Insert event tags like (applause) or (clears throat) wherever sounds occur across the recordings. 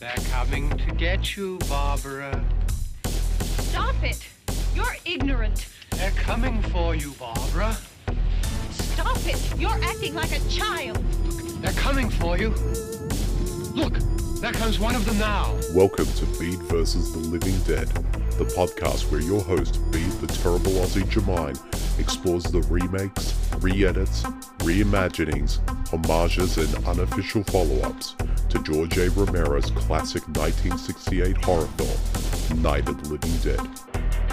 They're coming to get you, Barbara. Stop it! You're ignorant. They're coming for you, Barbara. Stop it! You're acting like a child. They're coming for you. Look, there comes one of them now. Welcome to Bede vs. the Living Dead, the podcast where your host, Bede the Terrible Aussie Jermyn, explores the remakes, re edits, reimaginings, homages, and unofficial follow ups to George A. Romero's classic 1968 horror film, Night of the Living Dead.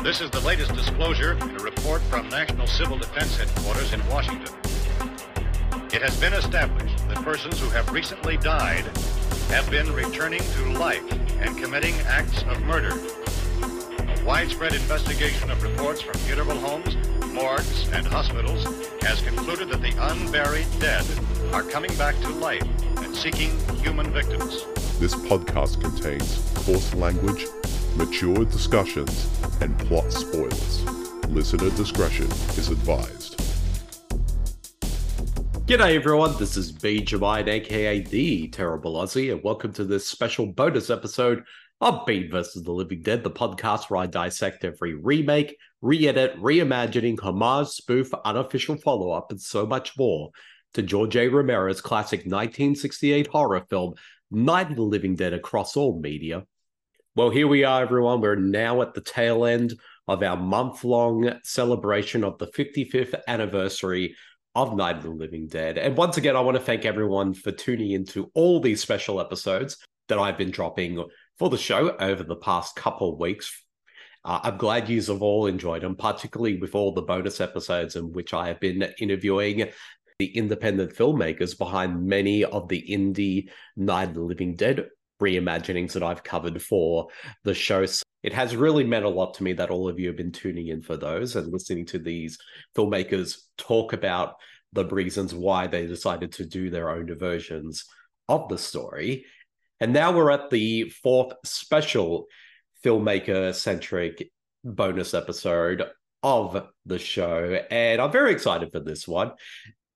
This is the latest disclosure in a report from National Civil Defense Headquarters in Washington. It has been established that persons who have recently died have been returning to life and committing acts of murder. A widespread investigation of reports from funeral homes, morgues, and hospitals has concluded that the unburied dead are coming back to life and seeking human victims. This podcast contains coarse language, mature discussions, and plot spoilers. Listener discretion is advised. G'day everyone, this is Bede Jermyn, aka The Terrible Aussie, and welcome to this special bonus episode of Bede vs. the Living Dead, the podcast where I dissect every remake, re-edit, reimagining, homage, spoof, unofficial follow-up, and so much more to George A. Romero's classic 1968 horror film, Night of the Living Dead, across all media. Well, here we are, everyone. We're now at the tail end of our month-long celebration of the 55th anniversary of Night of the Living Dead. And once again, I want to thank everyone for tuning into all these special episodes that I've been dropping for the show over the past couple of weeks. Uh, I'm glad you have all enjoyed them, particularly with all the bonus episodes in which I have been interviewing the independent filmmakers behind many of the indie Night of the Living Dead reimaginings that I've covered for the show. It has really meant a lot to me that all of you have been tuning in for those and listening to these filmmakers talk about the reasons why they decided to do their own versions of the story. And now we're at the fourth special filmmaker centric bonus episode of the show. And I'm very excited for this one.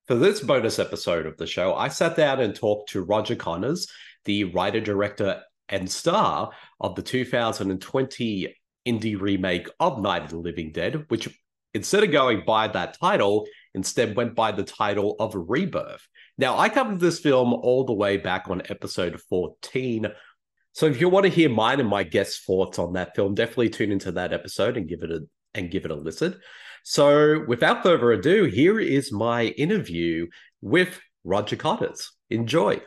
For this bonus episode of the show, I sat down and talked to Roger Conners, the writer, director, and star of the 2020 indie remake of Night of the Living Dead, which instead of going by that title, instead went by the title of Rebirth. Now, I covered this film all the way back on episode 14. So if you want to hear mine and my guest thoughts on that film, definitely tune into that episode and give it a and give it a listen. So without further ado, here is my interview with Roger Conners. Enjoy.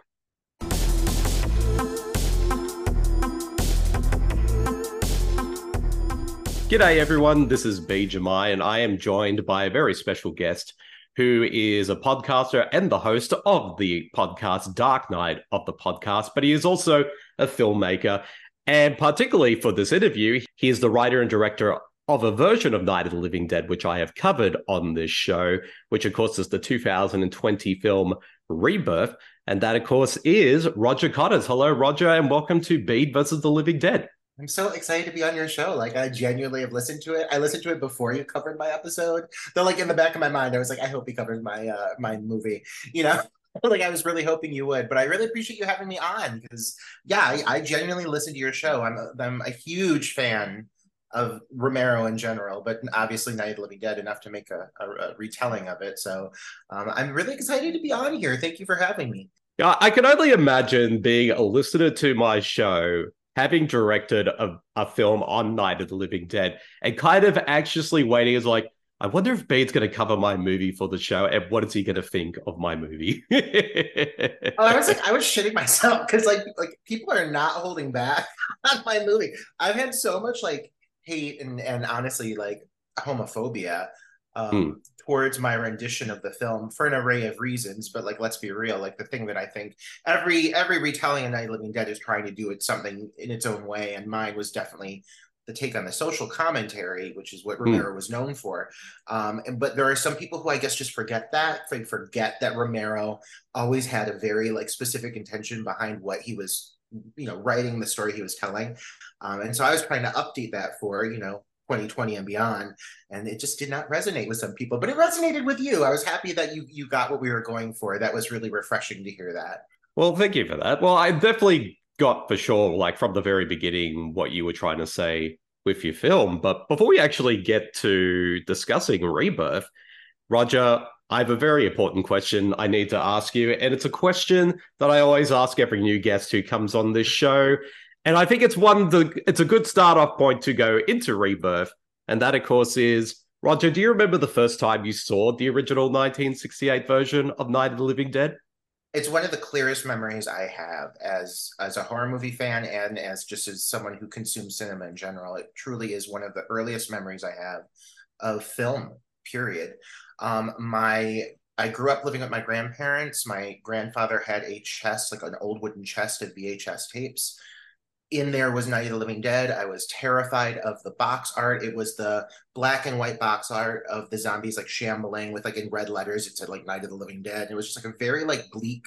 G'day, everyone. This is Bede Jermyn, and I am joined by a very special guest who is a podcaster and the host of the podcast Dark Night of the podcast, but he is also a filmmaker. And particularly for this interview, he is the writer and director of a version of Night of the Living Dead, which I have covered on this show, which of course is the 2020 film Rebirth. And that, of course, is Roger Conners. Hello, Roger, and welcome to Bede versus the Living Dead. I'm so excited to be on your show. Like I genuinely have listened to it. I listened to it before you covered my episode. Though like in the back of my mind, I was like, I hope he covers my uh my movie. (laughs) You know? (laughs) like I was really hoping you would, but I really appreciate you having me on because yeah, I, I genuinely listen to your show. I'm a, I'm a huge fan of Romero in general, but obviously Night of the Living Dead enough to make a, a, a retelling of it. So um, I'm really excited to be on here. Thank you for having me. I can only imagine being a listener to my show having directed a, a film on Night of the Living Dead and kind of anxiously waiting is like, I wonder if Bede's going to cover my movie for the show, and what is he going to think of my movie? (laughs) oh, I was like, I was shitting myself because like, like people are not holding back (laughs) on my movie. I've had so much like hate and and honestly like homophobia um, mm. towards my rendition of the film for an array of reasons. But like, let's be real. Like the thing that I think every every retelling of Night of Living Dead is trying to do it something in its own way, and mine was definitely the take on the social commentary, which is what Romero mm. was known for. Um, and, but there are some people who I guess just forget that. They forget that Romero always had a very like specific intention behind what he was, you know, writing the story he was telling. Um, and so I was trying to update that for you know 2020 and beyond and it just did not resonate with some people but it resonated with you i was happy that you you got what we were going for that was really refreshing to hear that well thank you for that well i'm definitely got for sure, like from the very beginning, what you were trying to say with your film. But before we actually get to discussing Rebirth, Roger, I have a very important question I need to ask you. And it's a question that I always ask every new guest who comes on this show. And I think it's one the it's a good start off point to go into Rebirth. And that, of course, is Roger, do you remember the first time you saw the original 1968 version of Night of the Living Dead? It's one of the clearest memories I have as as a horror movie fan and as just as someone who consumes cinema in general. It truly is one of the earliest memories I have of film. Period. Um, my I grew up living with my grandparents. My grandfather had a chest, like an old wooden chest of VHS tapes in there was Night of the Living Dead. I was terrified of the box art. It was the black and white box art of the zombies like shambling with like in red letters. It said like Night of the Living Dead. It was just like a very like bleak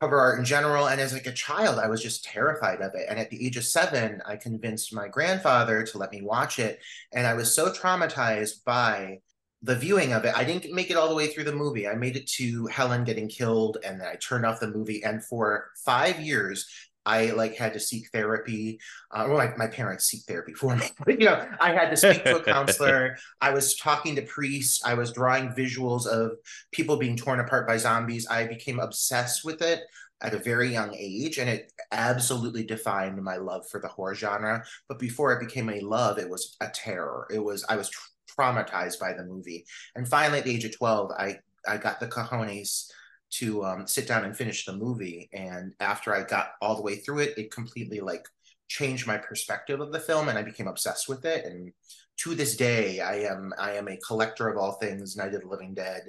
cover art in general. And as like a child, I was just terrified of it. And at the age of seven, I convinced my grandfather to let me watch it. And I was so traumatized by the viewing of it. I didn't make it all the way through the movie. I made it to Helen getting killed and then I turned off the movie. And for five years, I like had to seek therapy. Uh, well, my, my parents seek therapy for me. But, (laughs) you know, I had to speak to a counselor. (laughs) I was talking to priests. I was drawing visuals of people being torn apart by zombies. I became obsessed with it at a very young age, and it absolutely defined my love for the horror genre. But before it became a love, it was a terror. It was I was traumatized by the movie. And finally, at the age of twelve, I I got the cojones to um, sit down and finish the movie. And after I got all the way through it, it completely like changed my perspective of the film, and I became obsessed with it. And to this day, I am I am a collector of all things Night of the Living Dead.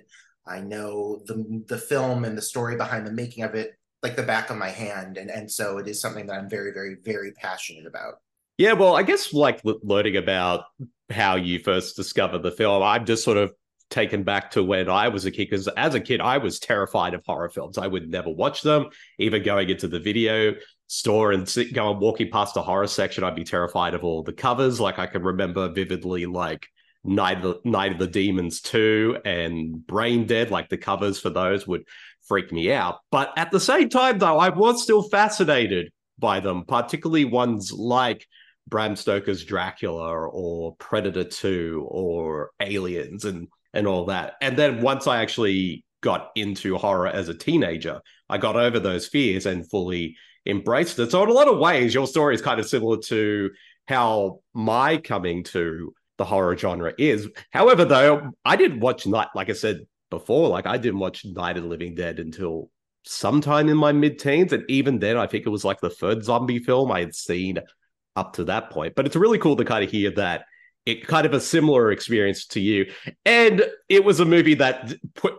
I know the the film and the story behind the making of it like the back of my hand, and and so it is something that I'm very very very passionate about. Yeah, well, I guess like learning about how you first discovered the film, I'm just sort of taken back to when I was a kid because as a kid I was terrified of horror films. I would never watch them. Even going into the video store and sit, going walking past the horror section, I'd be terrified of all the covers. Like I can remember vividly, like Night of the, Night of the Demons two and Brain Dead. Like the covers for those would freak me out. But at the same time, though, I was still fascinated by them, particularly ones like Bram Stoker's Dracula or Predator 2 or Aliens. And and all that. And then once I actually got into horror as a teenager, I got over those fears and fully embraced it. So in a lot of ways, your story is kind of similar to how my coming to the horror genre is. However, though, I didn't watch Night, like I said before, like I didn't watch Night of the Living Dead until sometime in my mid teens. And even then, I think it was like the third zombie film I had seen up to that point. But it's really cool to kind of hear that it kind of a similar experience to you, and it was a movie that put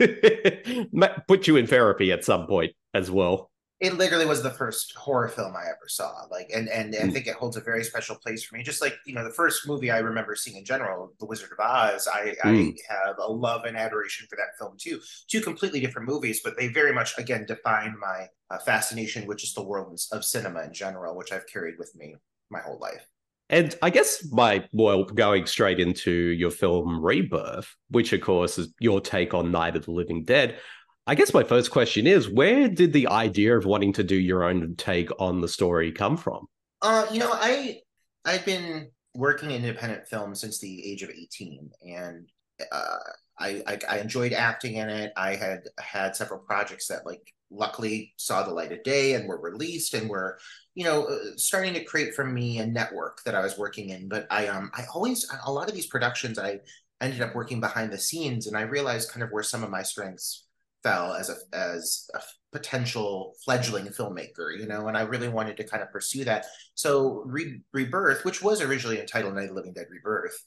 (laughs) put you in therapy at some point as well. It literally was the first horror film I ever saw. Like, and and I hmm. think it holds a very special place for me. Just like you know, the first movie I remember seeing in general, The Wizard of Oz. I, mm. I hmm. have a love and adoration for that film too. Two completely different movies, but they very much again define my uh, fascination with just the world of cinema in general, which I've carried with me my whole life. And I guess by well, going straight into your film Rebirth, which of course is your take on Night of the Living Dead. I guess my first question is where did the idea of wanting to do your own take on the story come from? Uh, you know, I I've been working in independent film since the age of 18 and uh, I, I, I enjoyed acting in it. I had had several projects that like luckily saw the light of day and were released and were you know uh, starting to create for me a network that i was working in but i um i always a lot of these productions i ended up working behind the scenes and i realized kind of where some of my strengths fell as a as a potential fledgling filmmaker you know and i really wanted to kind of pursue that so Re- rebirth which was originally entitled night of living dead rebirth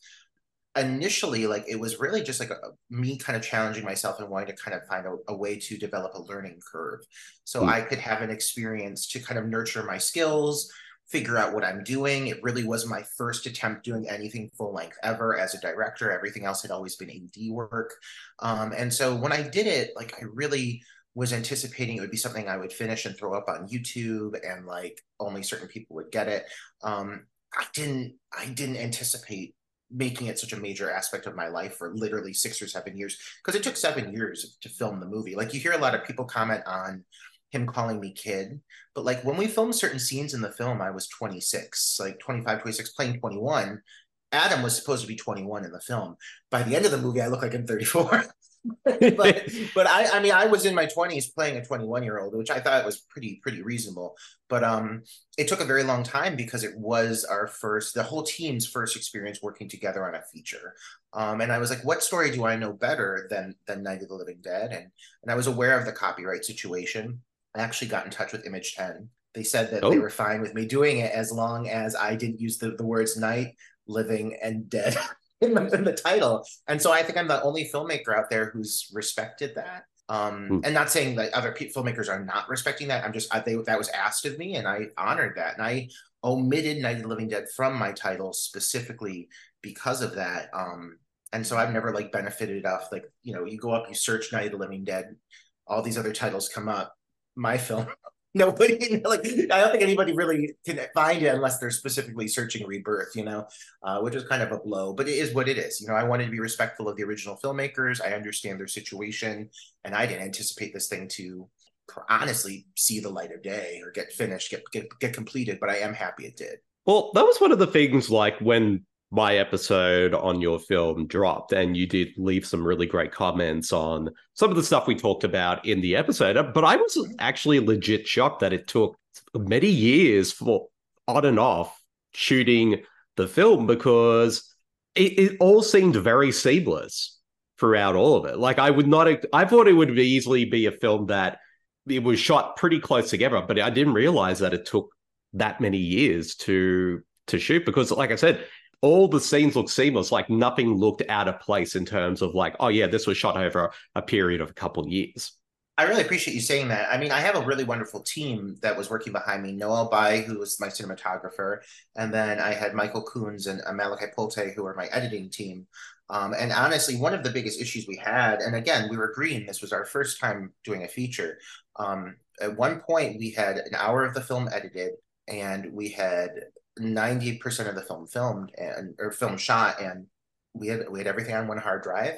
initially like it was really just like a, me kind of challenging myself and wanting to kind of find a, a way to develop a learning curve. So mm. i could have an experience to kind of nurture my skills figure out what i'm doing. It really was my first attempt doing anything full length ever as a director. Everything else had always been ad work. Um, and so when i did it like i really was anticipating it would be something i would finish and throw up on youtube and like only certain people would get it. Um, i didn't i didn't anticipate making it such a major aspect of my life for literally six or seven years because it took seven years to film the movie like you hear a lot of people comment on him calling me kid. But like when we filmed certain scenes in the film, I was 26, like 25, 26, playing 21. Adam was supposed to be 21 in the film. By the end of the movie, I look like I'm 34. (laughs) (laughs) but (laughs) but I I mean I was in my 20s playing a 21 year old which I thought was pretty pretty reasonable. But um it took a very long time because it was our first the whole team's first experience working together on a feature. Um and I was like what story do I know better than than Night of the Living Dead? And and I was aware of the copyright situation. I actually got in touch with Image 10 they said that oh. they were fine with me doing it as long as I didn't use the, the words night living and dead (laughs) in (laughs) the, in the title. And so I think I'm the only filmmaker out there who's respected that. Um, mm. and not saying that other filmmakers are not respecting that. I'm just I, they, that was asked of me, and I honored that, and I omitted Night of the Living Dead from my title specifically because of that. Um, and so I've never like benefited off like you know you go up, you search Night of the Living Dead, all these other titles come up. My film (laughs) nobody like i don't think anybody really can find it unless they're specifically searching rebirth you know uh, which is kind of a blow but it is what it is. You know i wanted to be respectful of the original filmmakers. I understand their situation and i didn't anticipate this thing to honestly see the light of day or get finished get get, get completed but i am happy it did. Well that was one of the things like when my episode on your film dropped and you did leave some really great comments on some of the stuff we talked about in the episode. But i was actually legit shocked that it took many years for on and off shooting the film because it, it all seemed very seamless throughout all of it. Like i would not i thought it would easily be a film that it was shot pretty close together but i didn't realize that it took that many years to to shoot because like i said all the scenes look seamless, like nothing looked out of place in terms of like, oh yeah, this was shot over a period of a couple of years. I really appreciate you saying that. I mean, I have a really wonderful team that was working behind me. Noel Bai, who was my cinematographer, and then I had Michael Coons and Malachi Polte, who are my editing team. Um, and honestly, one of the biggest issues we had, and again, we were green. This was our first time doing a feature. Um, at one point, we had an hour of the film edited, and we had 90% of the film filmed and or film shot and we had we had everything on one hard drive.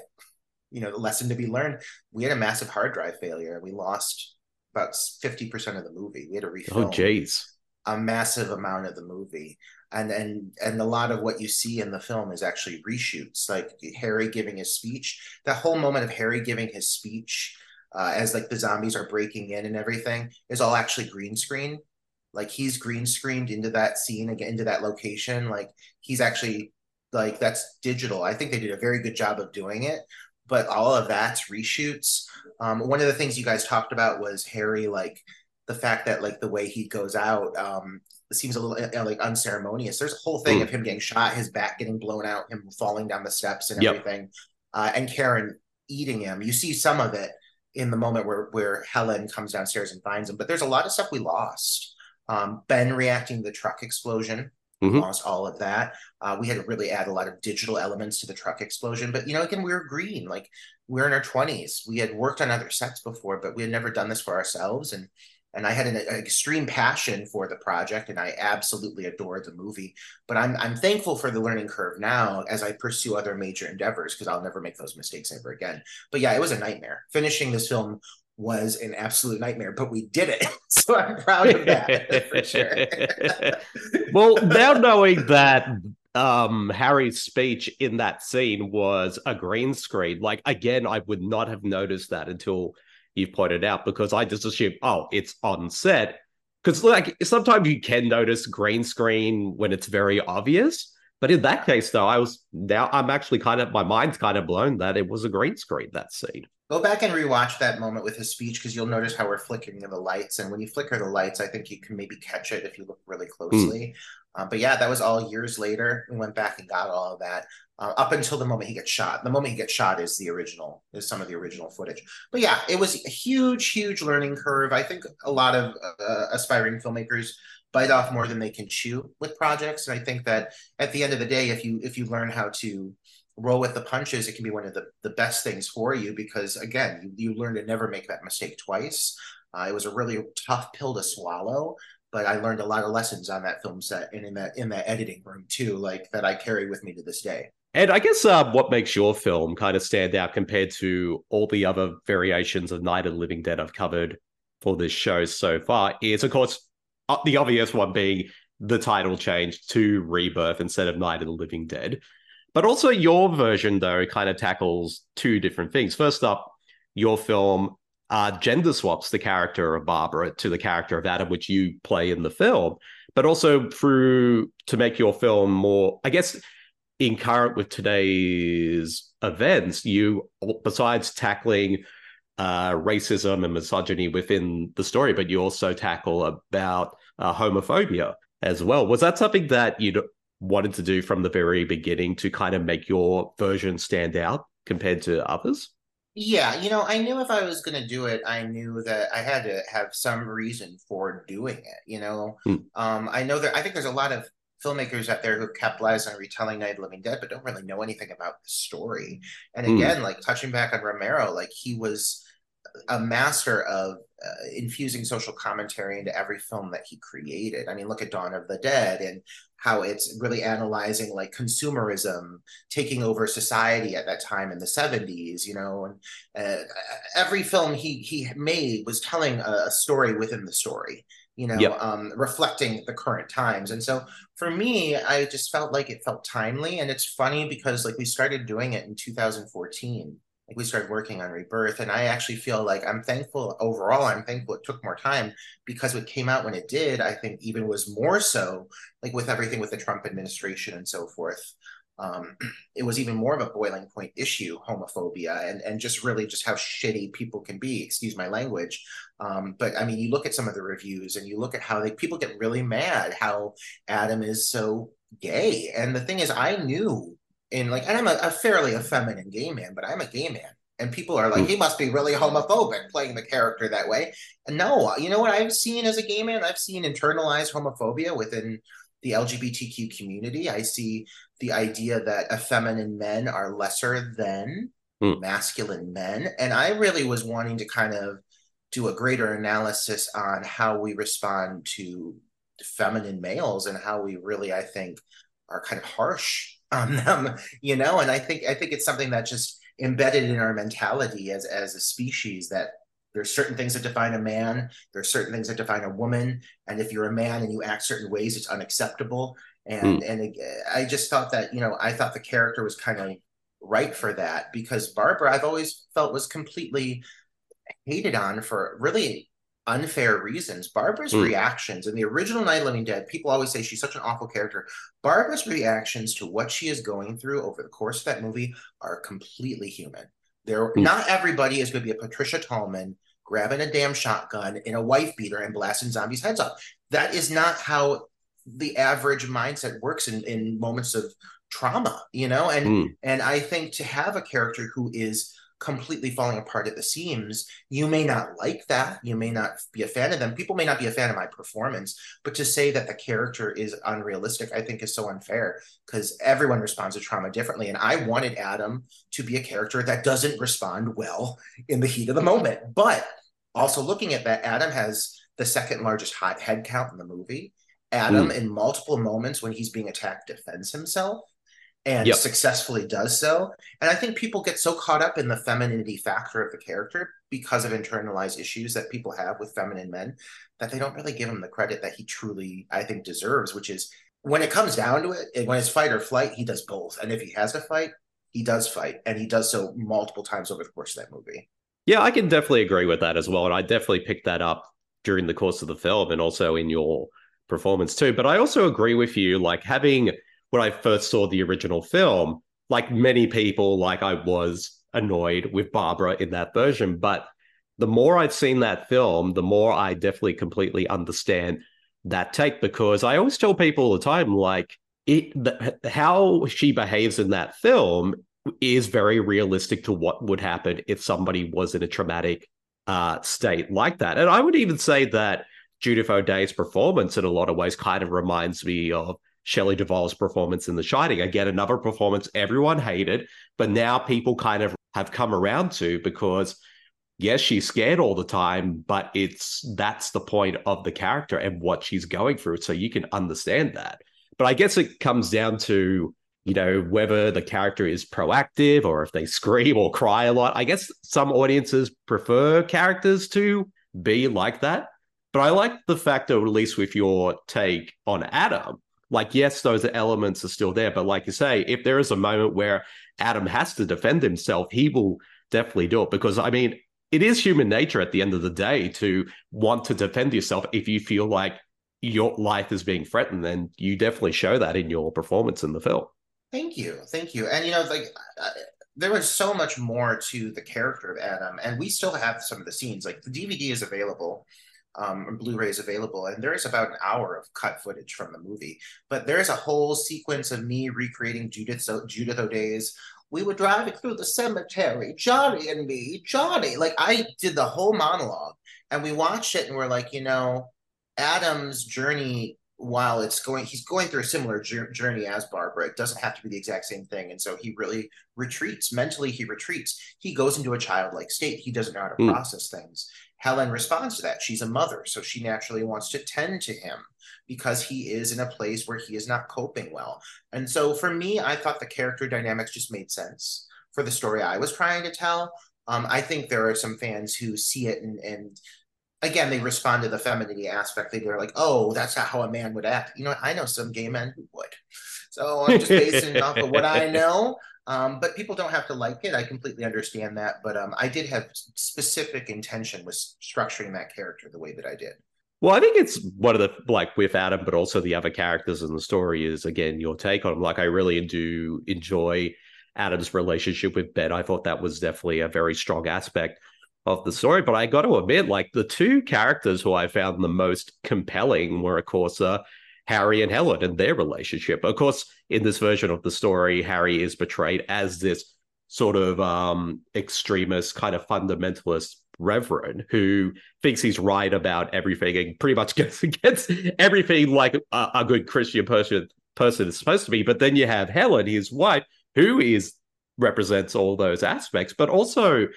You know the lesson to be learned we had a massive hard drive failure. We lost about 50% of the movie. We had to refilm oh jeez. a massive amount of the movie. And and and a lot of what you see in the film is actually reshoots like harry giving his speech that whole moment of harry giving his speech uh, as like the zombies are breaking in and everything is all actually green screen like he's green screened into that scene again into that location like he's actually like that's digital. I think they did a very good job of doing it but all of that's reshoots. Um, one of the things you guys talked about was harry like the fact that like the way he goes out um, seems a little uh, like unceremonious. There's a whole thing mm. of him getting shot his back getting blown out him falling down the steps and yep. everything uh, and karen eating him. You see some of it in the moment where where helen comes downstairs and finds him but there's a lot of stuff we lost um, Ben reacting to the truck explosion, mm-hmm. lost all of that. Uh, we had to really add a lot of digital elements to the truck explosion. But you know, again, we were green. Like we are in our twenties. We had worked on other sets before, but we had never done this for ourselves. And and I had an, an, extreme passion for the project, and I absolutely adored the movie. But I'm I'm thankful for the learning curve now as I pursue other major endeavors because I'll never make those mistakes ever again. But yeah, it was a nightmare finishing this film was an absolute nightmare, but we did it. (laughs) So I'm proud of that for sure. (laughs) well, now knowing that um, Harry's speech in that scene was a green screen, like again, I would not have noticed that until you pointed out because I just assumed, oh, it's on set. Because like sometimes you can notice green screen when it's very obvious. But in that case, though, I was now I'm actually kind of my mind's kind of blown that it was a green screen that scene. Go back and rewatch that moment with his speech because you'll notice how we're flickering the lights. And when you flicker the lights, I think you can maybe catch it if you look really closely. Mm. But yeah, that was all years later. We went back and got all of that uh, up until the moment he gets shot. The moment he gets shot is the original, is some of the original footage. But yeah, it was a huge, huge learning curve. I think a lot of uh, aspiring filmmakers bite off more than they can chew with projects. And I think that at the end of the day, if you if you learn how to roll with the punches, it can be one of the, the best things for you because again, you, you learn to never make that mistake twice. Uh, it was a really tough pill to swallow, but I learned a lot of lessons on that film set and in that in that editing room too, like that I carry with me to this day. And I guess uh, what makes your film kind of stand out compared to all the other variations of Night of the Living Dead I've covered for this show so far is, of course, uh, the obvious one being the title change to Rebirth instead of Night of the Living Dead. But also, your version, though, kind of tackles two different things. First up, your film uh, gender swaps the character of Barbara to the character of Adam, which you play in the film, but also through to make your film more, I guess, in current with today's events, you, besides tackling uh, racism and misogyny within the story, but you also tackle about uh, homophobia as well. Was that something that you wanted to do from the very beginning to kind of make your version stand out compared to others? Yeah, you know, I knew if I was going to do it, I knew that I had to have some reason for doing it. You know, Hmm. um, I know that I think there's a lot of filmmakers out there who capitalize on retelling Night of Living Dead, but don't really know anything about the story. And Hmm. again, like touching back on Romero, like he was a master of uh, infusing social commentary into every film that he created. I mean, look at Dawn of the Dead and how it's really analyzing like consumerism taking over society at that time in the 70s, you know, and uh, every film he he made was telling a, a story within the story, you know, Yep. um, reflecting the current times. And so for me, I just felt like it felt timely. And it's funny because like we started doing it in 2014 like we started working on rebirth and i actually feel like i'm thankful overall i'm thankful it took more time because what came out when it did i think even was more so like with everything with the trump administration and so forth um, (clears throat) it was even more of a boiling point issue homophobia and, and just really just how shitty people can be excuse my language um, but i mean you look at some of the reviews and you look at how they, people get really mad how adam is so gay and the thing is i knew in like, and I'm a, a fairly effeminate gay man, but I'm a gay man. And people are like, he must be really homophobic playing the character that way. And no, you know what I've seen as a gay man? I've seen internalized homophobia within the LGBTQ community. I see the idea that effeminate men are lesser than Mm. masculine men. And I really was wanting to kind of do a greater analysis on how we respond to feminine males and how we really, I think, are kind of harsh on (laughs) them, you know. And I think I think it's something that just embedded in our mentality as as a species that there's certain things that define a man, there's certain things that define a woman, and if you're a man and you act certain ways, it's unacceptable. And hmm. and it, I just thought that you know I thought the character was kind of right for that because Barbara I've always felt was completely hated on for really unfair reasons. Barbara's Mm. reactions in the original Night Living Dead, people always say she's such an awful character. Barbara's reactions to what she is going through over the course of that movie are completely human. There, Mm. not everybody is going to be a Patricia Tallman grabbing a damn shotgun in a wife beater and blasting zombies' heads off. That is not how the average mindset works in, in moments of trauma, you know. And Mm. and I think to have a character who is completely falling apart at the seams, you may not like that. You may not be a fan of them. People may not be a fan of my performance, but to say that the character is unrealistic, I think is so unfair because everyone responds to trauma differently. And I wanted Adam to be a character that doesn't respond well in the heat of the moment. But also looking at that, Adam has the second largest hot head count in the movie. Adam, hmm. in multiple moments when he's being attacked, defends himself and Yep. successfully does so. And I think people get so caught up in the femininity factor of the character because of internalized issues that people have with feminine men that they don't really give him the credit that he truly, I think, deserves, which is when it comes down to it, when it's fight or flight, he does both. And if he has to fight, he does fight. And he does so multiple times over the course of that movie. Yeah, I can definitely agree with that as well. And I definitely picked that up during the course of the film and also in your performance too. But I also agree with you, like having when I first saw the original film, like many people, like I was annoyed with Barbara in that version. But the more I've seen that film, the more I definitely completely understand that take because I always tell people all the time, like it, the, how she behaves in that film is very realistic to what would happen if somebody was in a traumatic uh, state like that. And I would even say that Judith O'Dea's performance in a lot of ways kind of reminds me of Shelley Duvall's performance in The Shining. Again, another performance everyone hated, but now people kind of have come around to because yes, she's scared all the time, but it's that's the point of the character and what she's going through. So you can understand that. But I guess it comes down to, you know, whether the character is proactive or if they scream or cry a lot. I guess some audiences prefer characters to be like that. But I like the fact that, at least with your take on Adam, like, yes, those elements are still there. But like you say, if there is a moment where Adam has to defend himself, he will definitely do it. Because, I mean, it is human nature at the end of the day to want to defend yourself if you feel like your life is being threatened. And you definitely show that in your performance in the film. Thank you. Thank you. And, you know, like, uh, there was so much more to the character of Adam, and we still have some of the scenes. Like, the DVD is available um, Blu-rays available, and there is about an hour of cut footage from the movie. But there is a whole sequence of me recreating Judith Judith O'Dea's. We were driving through the cemetery, Johnny and me, Johnny. Like I did the whole monologue, and we watched it, and we're like, you know, Adam's journey while it's going he's going through a similar journey as barbara it doesn't have to be the exact same thing and so he really retreats mentally he retreats he goes into a childlike state he doesn't know how to mm. process things Helen responds to that. She's a mother, so she naturally wants to tend to him because he is in a place where he is not coping well. And so for me, I thought the character dynamics just made sense for the story I was trying to tell. Um, I think there are some fans who see it and, and again, they respond to the femininity aspect. They're like, oh, that's not how a man would act. You know, I know some gay men who would. So I'm just basing off of what I (laughs) know. Um, but people don't have to like it. I completely understand that. But um, I did have specific intention with structuring that character the way that I did. Well, I think it's one of the like with Adam, but also the other characters in the story is again your take on him. Like I really do enjoy Adam's relationship with Ben. I thought that was definitely a very strong aspect of the story. But I got to admit, like the two characters who I found the most compelling were, of course, uh, Harry and Helen and their relationship. Of course, in this version of the story, Harry is portrayed as this sort of um, extremist, kind of fundamentalist reverend who thinks he's right about everything and pretty much (laughs) gets everything like a, a good Christian person person is supposed to be. But then you have Helen, his wife, who is represents all those aspects, but also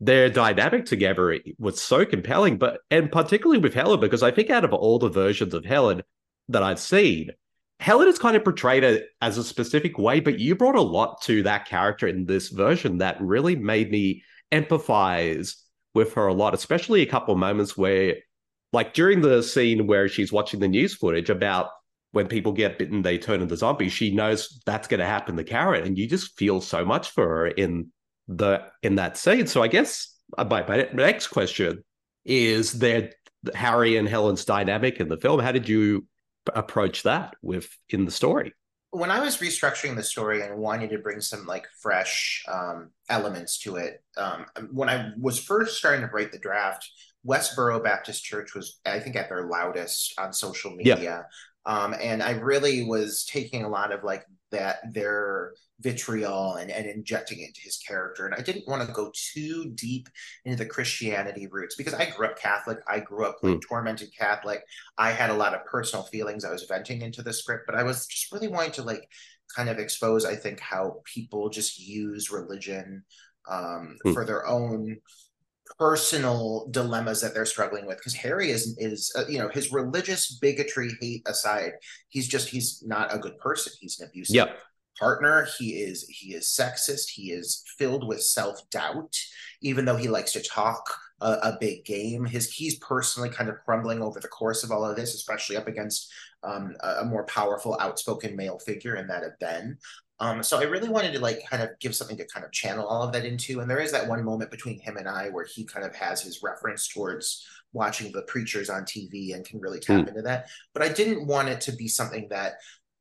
their dynamic together was so compelling. But and particularly with Helen, because I think out of all the versions of Helen, that I've seen, Helen is kind of portrayed as a specific way, but you brought a lot to that character in this version that really made me empathize with her a lot, especially a couple of moments where, like during the scene where she's watching the news footage about when people get bitten, they turn into zombies. She knows that's going to happen to Karen, and you just feel so much for her in the in that scene. So I guess uh, my, my next question is: there Harry and Helen's dynamic in the film? How did you approach that with in the story when i was restructuring the story and wanting to bring some like fresh um, elements to it um, when i was first starting to write the draft westboro baptist church was i think at their loudest on social media yeah. um, and i really was taking a lot of like that their vitriol and, and injecting into his character. And I didn't want to go too deep into the Christianity roots because I grew up Catholic. I grew up like, mm. tormented Catholic. I had a lot of personal feelings I was venting into the script, but I was just really wanting to like kind of expose, I think, how people just use religion um, mm. for their own personal dilemmas that they're struggling with because harry is is uh, you know his religious bigotry hate aside he's just he's not a good person. He's an abusive yep. partner. He is he is sexist. He is filled with self-doubt. Even though he likes to talk a, a, big game his he's personally kind of crumbling over the course of all of this especially up against um, a, a, more powerful outspoken male figure in that of ben um, so i really wanted to like kind of give something to kind of channel all of that into and there is that one moment between him and i where he kind of has his reference towards watching the preachers on tv and can really tap mm. into that but i didn't want it to be something that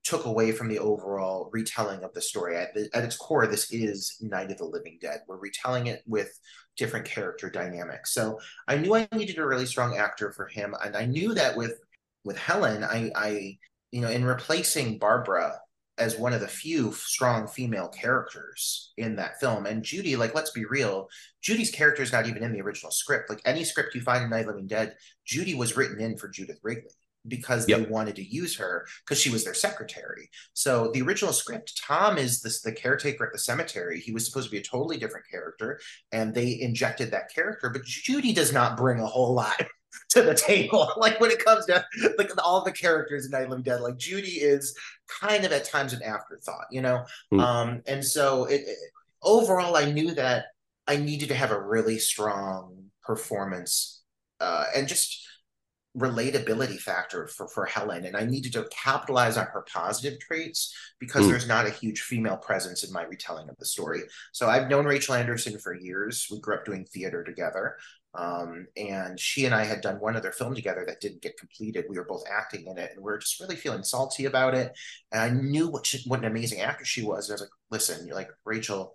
took away from the overall retelling of the story. At, the, at, its core, this is Night of the Living Dead. We're retelling it with different character dynamics. So I knew I needed a really strong actor for him, and I knew that with with Helen, I, I you know, in replacing Barbara as one of the few strong female characters in that film. And Judy, like, let's be real, Judy's character is not even in the original script. Like any script you find in Night Living Dead, Judy was written in for Judith Ridley because yep. they wanted to use her because she was their secretary. So the original script, Tom is this, the caretaker at the cemetery. He was supposed to be a totally different character, and they injected that character. But Judy does not bring a whole lot (laughs) to the table. (laughs) Like when it comes to like all the characters in Night of Living Dead, like Judy is kind of at times an afterthought, you know. Mm. Um, and so it, it, overall, I knew that I needed to have a really strong performance uh, and just relatability factor for for Helen and I needed to capitalize on her positive traits because mm. there's not a huge female presence in my retelling of the story. So I've known Rachel Anderson for years. We grew up doing theater together. Um, and she and I had done one other film together that didn't get completed. We were both acting in it, and we are just really feeling salty about it. And I knew what she, what an amazing actor she was. And I was like, "Listen, you're like Rachel,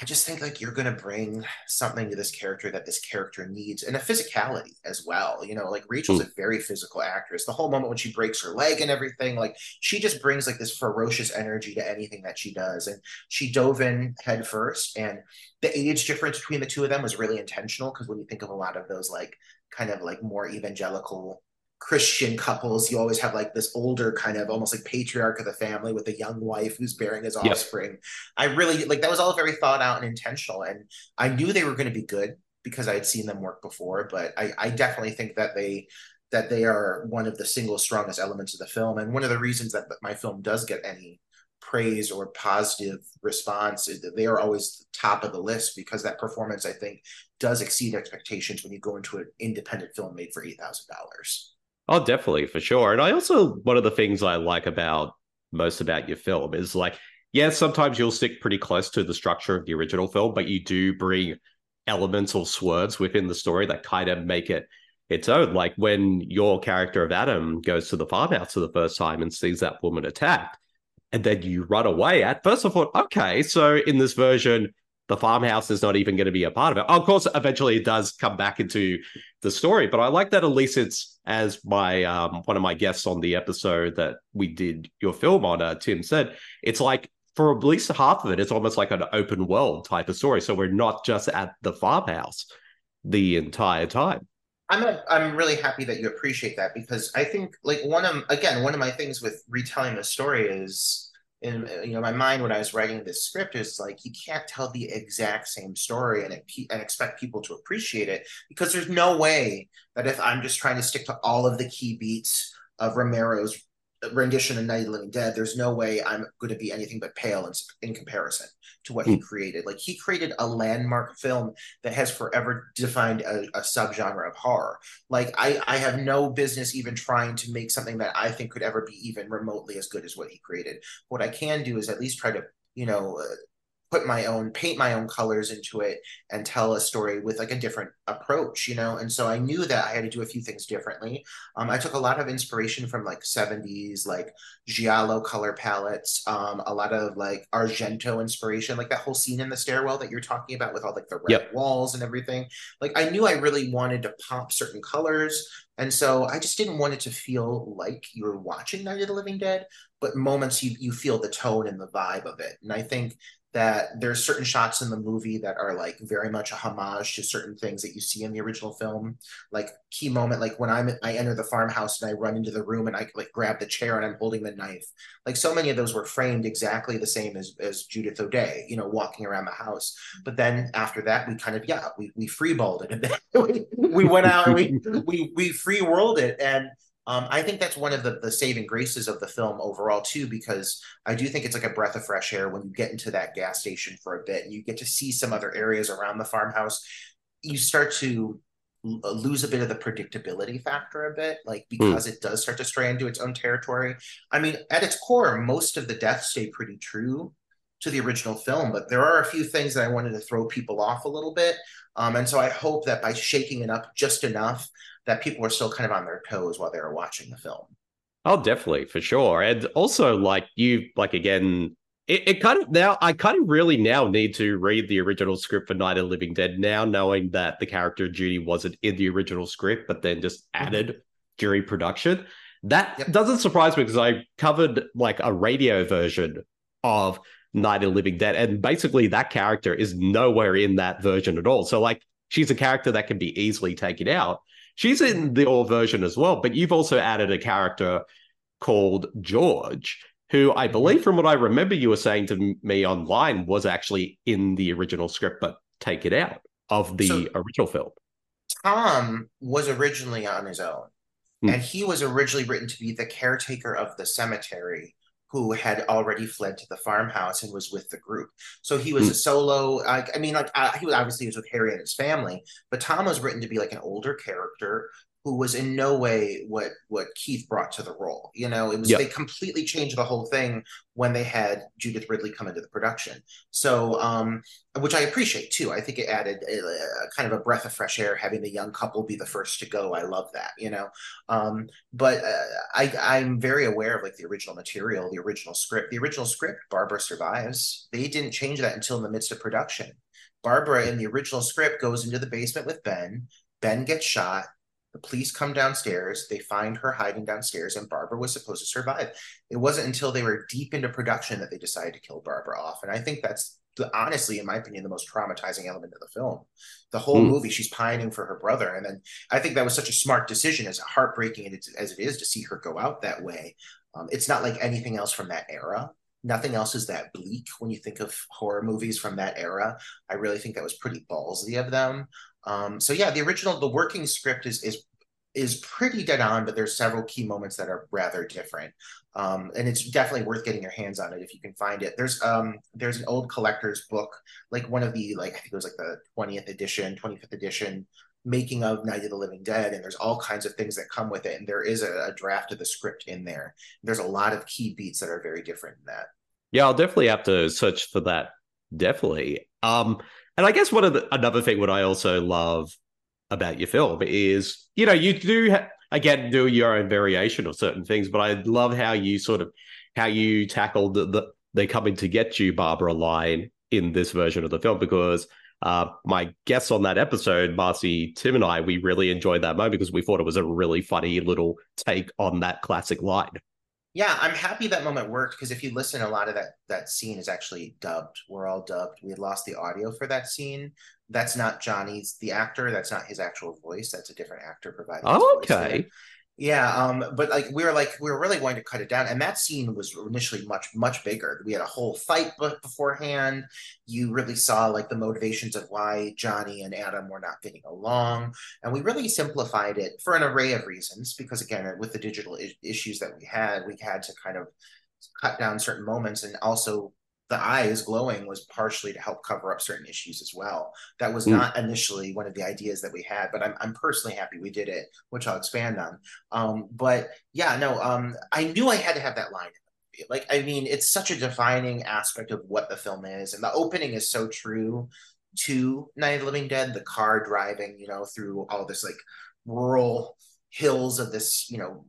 I just think like you're going to bring something to this character that this character needs and a physicality as well. You know, like Rachel's mm. a very physical actress. The whole moment when she breaks her leg and everything, like she just brings like this ferocious energy to anything that she does. And she dove in head first. And the age difference between the two of them was really intentional because when you think of a lot of those like kind of like more evangelical Christian couples, you always have like this older kind of almost like patriarch of the family with a young wife who's bearing his offspring. Yep. I really like that was all very thought out and intentional. And I knew they were going to be good because I had seen them work before, but I, I definitely think that they that they are one of the single strongest elements of the film. And one of the reasons that my film does get any praise or positive response is that they are always top of the list because that performance I think does exceed expectations when you go into an independent film made for eight thousand dollars. Oh, definitely, for sure. And I also, one of the things I like about most about your film is like, yeah, sometimes you'll stick pretty close to the structure of the original film, but you do bring elements or swerves within the story that kind of make it its own. Like when your character of Adam goes to the farmhouse for the first time and sees that woman attacked, and then you run away. At first, I thought, okay, so in this version, the farmhouse is not even going to be a part of it. Of course, eventually it does come back into the story, but I like that at least it's as my um, one of my guests on the episode that we did your film on, uh, Tim said, it's like for at least half of it, it's almost like an open world type of story. So we're not just at the farmhouse the entire time. I'm a, I'm really happy that you appreciate that because I think like one of again one of my things with retelling the story is in you know my mind when I was writing this script is like you can't tell the exact same story and and expect people to appreciate it because there's no way that if I'm just trying to stick to all of the key beats of Romero's rendition of Night of the Living Dead, there's no way I'm going to be anything but pale in, in comparison to what he hmm. created. Like he created a landmark film that has forever defined a, a subgenre of horror. Like I, I have no business even trying to make something that I think could ever be even remotely as good as what he created. What I can do is at least try to, you know, uh, put my own paint my own colors into it and tell a story with like a different approach you know and so i knew that i had to do a few things differently um, i took a lot of inspiration from like 70s like giallo color palettes um, a lot of like argento inspiration like that whole scene in the stairwell that you're talking about with all like the red yep. walls and everything like i knew i really wanted to pop certain colors and so I just didn't want it to feel like you were watching Night of the Living Dead, but moments you you feel the tone and the vibe of it. And I think that there's certain shots in the movie that are like very much a homage to certain things that you see in the original film. Like key moment like when i'm i enter the farmhouse and i run into the room and i like grab the chair and i'm holding the knife. Like so many of those were framed exactly the same as as judith o'dea you know walking around the house. But then after that we kind of yeah we, we freeballed it and then (laughs) we, we went out and we we we free world it. And um, I think that's one of the, the saving graces of the film overall too, because I do think it's like a breath of fresh air when you get into that gas station for a bit and you get to see some other areas around the farmhouse. You start to uh, lose a bit of the predictability factor a bit, like hmm. because mm. it does start to stray into its own territory. I mean, at its core, most of the deaths stay pretty true to the original film, but there are a few things that I wanted to throw people off a little bit. Um, and so I hope that by shaking it up just enough, that people were still kind of on their toes while they were watching the film. Oh, definitely, for sure. And also, like, you, like, again, it, it, kind of now, I kind of really now need to read the original script for Night of the Living Dead now, knowing that the character Judy wasn't in the original script, but then just mm-hmm. added mm-hmm. during production. That yep. doesn't surprise me because I covered like a radio version of Night of the Living Dead, and basically that character is nowhere in that version at all. So, like, she's a character that can be easily taken out. She's in the old version as well, but you've also added a character called George, who I mm-hmm. believe, from what I remember, you were saying to me online, was actually in the original script, but take it out of the so, original film. Tom was originally on his own, mm. and he was originally written to be the caretaker of the cemetery who had already fled to the farmhouse and was with the group. So he was mm. a solo. Like, I mean, like he was obviously he was with Harry and his family, but Tom was written to be like an older character who was in no way what what Keith brought to the role. You know, it was yep. they completely changed the whole thing when they had Judith Ridley come into the production. So, um, which I appreciate too. I think it added a, a, kind of a breath of fresh air having the young couple be the first to go. I love that. You know, um, but uh, I I'm very aware of like the original material, the original script. The original script, Barbara survives. They didn't change that until in the midst of production. Barbara in the original script goes into the basement with Ben. Ben gets shot. The police come downstairs. They find her hiding downstairs, and Barbara was supposed to survive. It wasn't until they were deep into production that they decided to kill Barbara off. And I think that's the, honestly, in my opinion, the most traumatizing element of the film. The whole mm. movie, she's pining for her brother, and then I think that was such a smart decision, as heartbreaking as it is to see her go out that way. Um, it's not like anything else from that era. Nothing else is that bleak when you think of horror movies from that era. I really think that was pretty ballsy of them. Um, so yeah, the original, the working script is is is pretty dead on, but there's several key moments that are rather different. Um, and it's definitely worth getting your hands on it if you can find it. There's um there's an old collector's book, like one of the like I think it was like the 20th edition, 25th edition making of Night of the Living Dead, and there's all kinds of things that come with it. And there is a, a draft of the script in there. There's a lot of key beats that are very different in that. Yeah, I'll definitely have to search for that. Definitely. Um, and I guess one of the, another thing what I also love about your film is, you know, you do ha- again do your own variation of certain things, but I love how you sort of how you tackled the, the they coming to get you Barbara line in this version of the film because uh, my guests on that episode, Marcy, Tim, and I, we really enjoyed that moment because we thought it was a really funny little take on that classic line yeah, I'm happy that moment worked because if you listen, a lot of that that scene is actually dubbed. We're all dubbed. We had lost the audio for that scene. That's not Johnny's the actor. That's not his actual voice. That's a different actor providing. Oh, okay. Yeah, um, but like we were like we were really going to cut it down, and that scene was initially much much bigger. We had a whole fight beforehand. You really saw like the motivations of why Johnny and Adam were not getting along, and we really simplified it for an array of reasons. Because again, with the digital I- issues that we had, we had to kind of cut down certain moments and also the eyes glowing was partially to help cover up certain issues as well. That was mm. not initially one of the ideas that we had, but I'm, I'm personally happy we did it, which I'll expand on. Um, but yeah, no, um, I knew I had to have that line. Like, I mean, it's such a defining aspect of what the film is, and the opening is so true to Night of the Living Dead. The car driving, you know, through all this like rural hills of this, you know,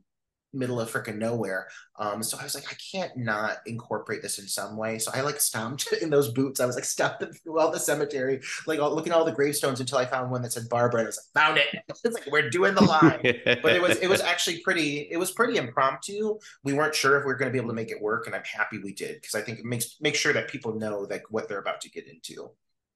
middle of freaking nowhere. Um, so I was like, I can't not incorporate this in some way. So I like stomped (laughs) in those boots. I was like stomping (laughs) through all the cemetery, like all, looking at all the gravestones until I found one that said Barbara. And I was like, found it. (laughs) it's like we're doing the line. but it was it was actually pretty. It was pretty impromptu. We weren't sure if we were going to be able to make it work, and I'm happy we did because I think it makes make sure that people know like what they're about to get into.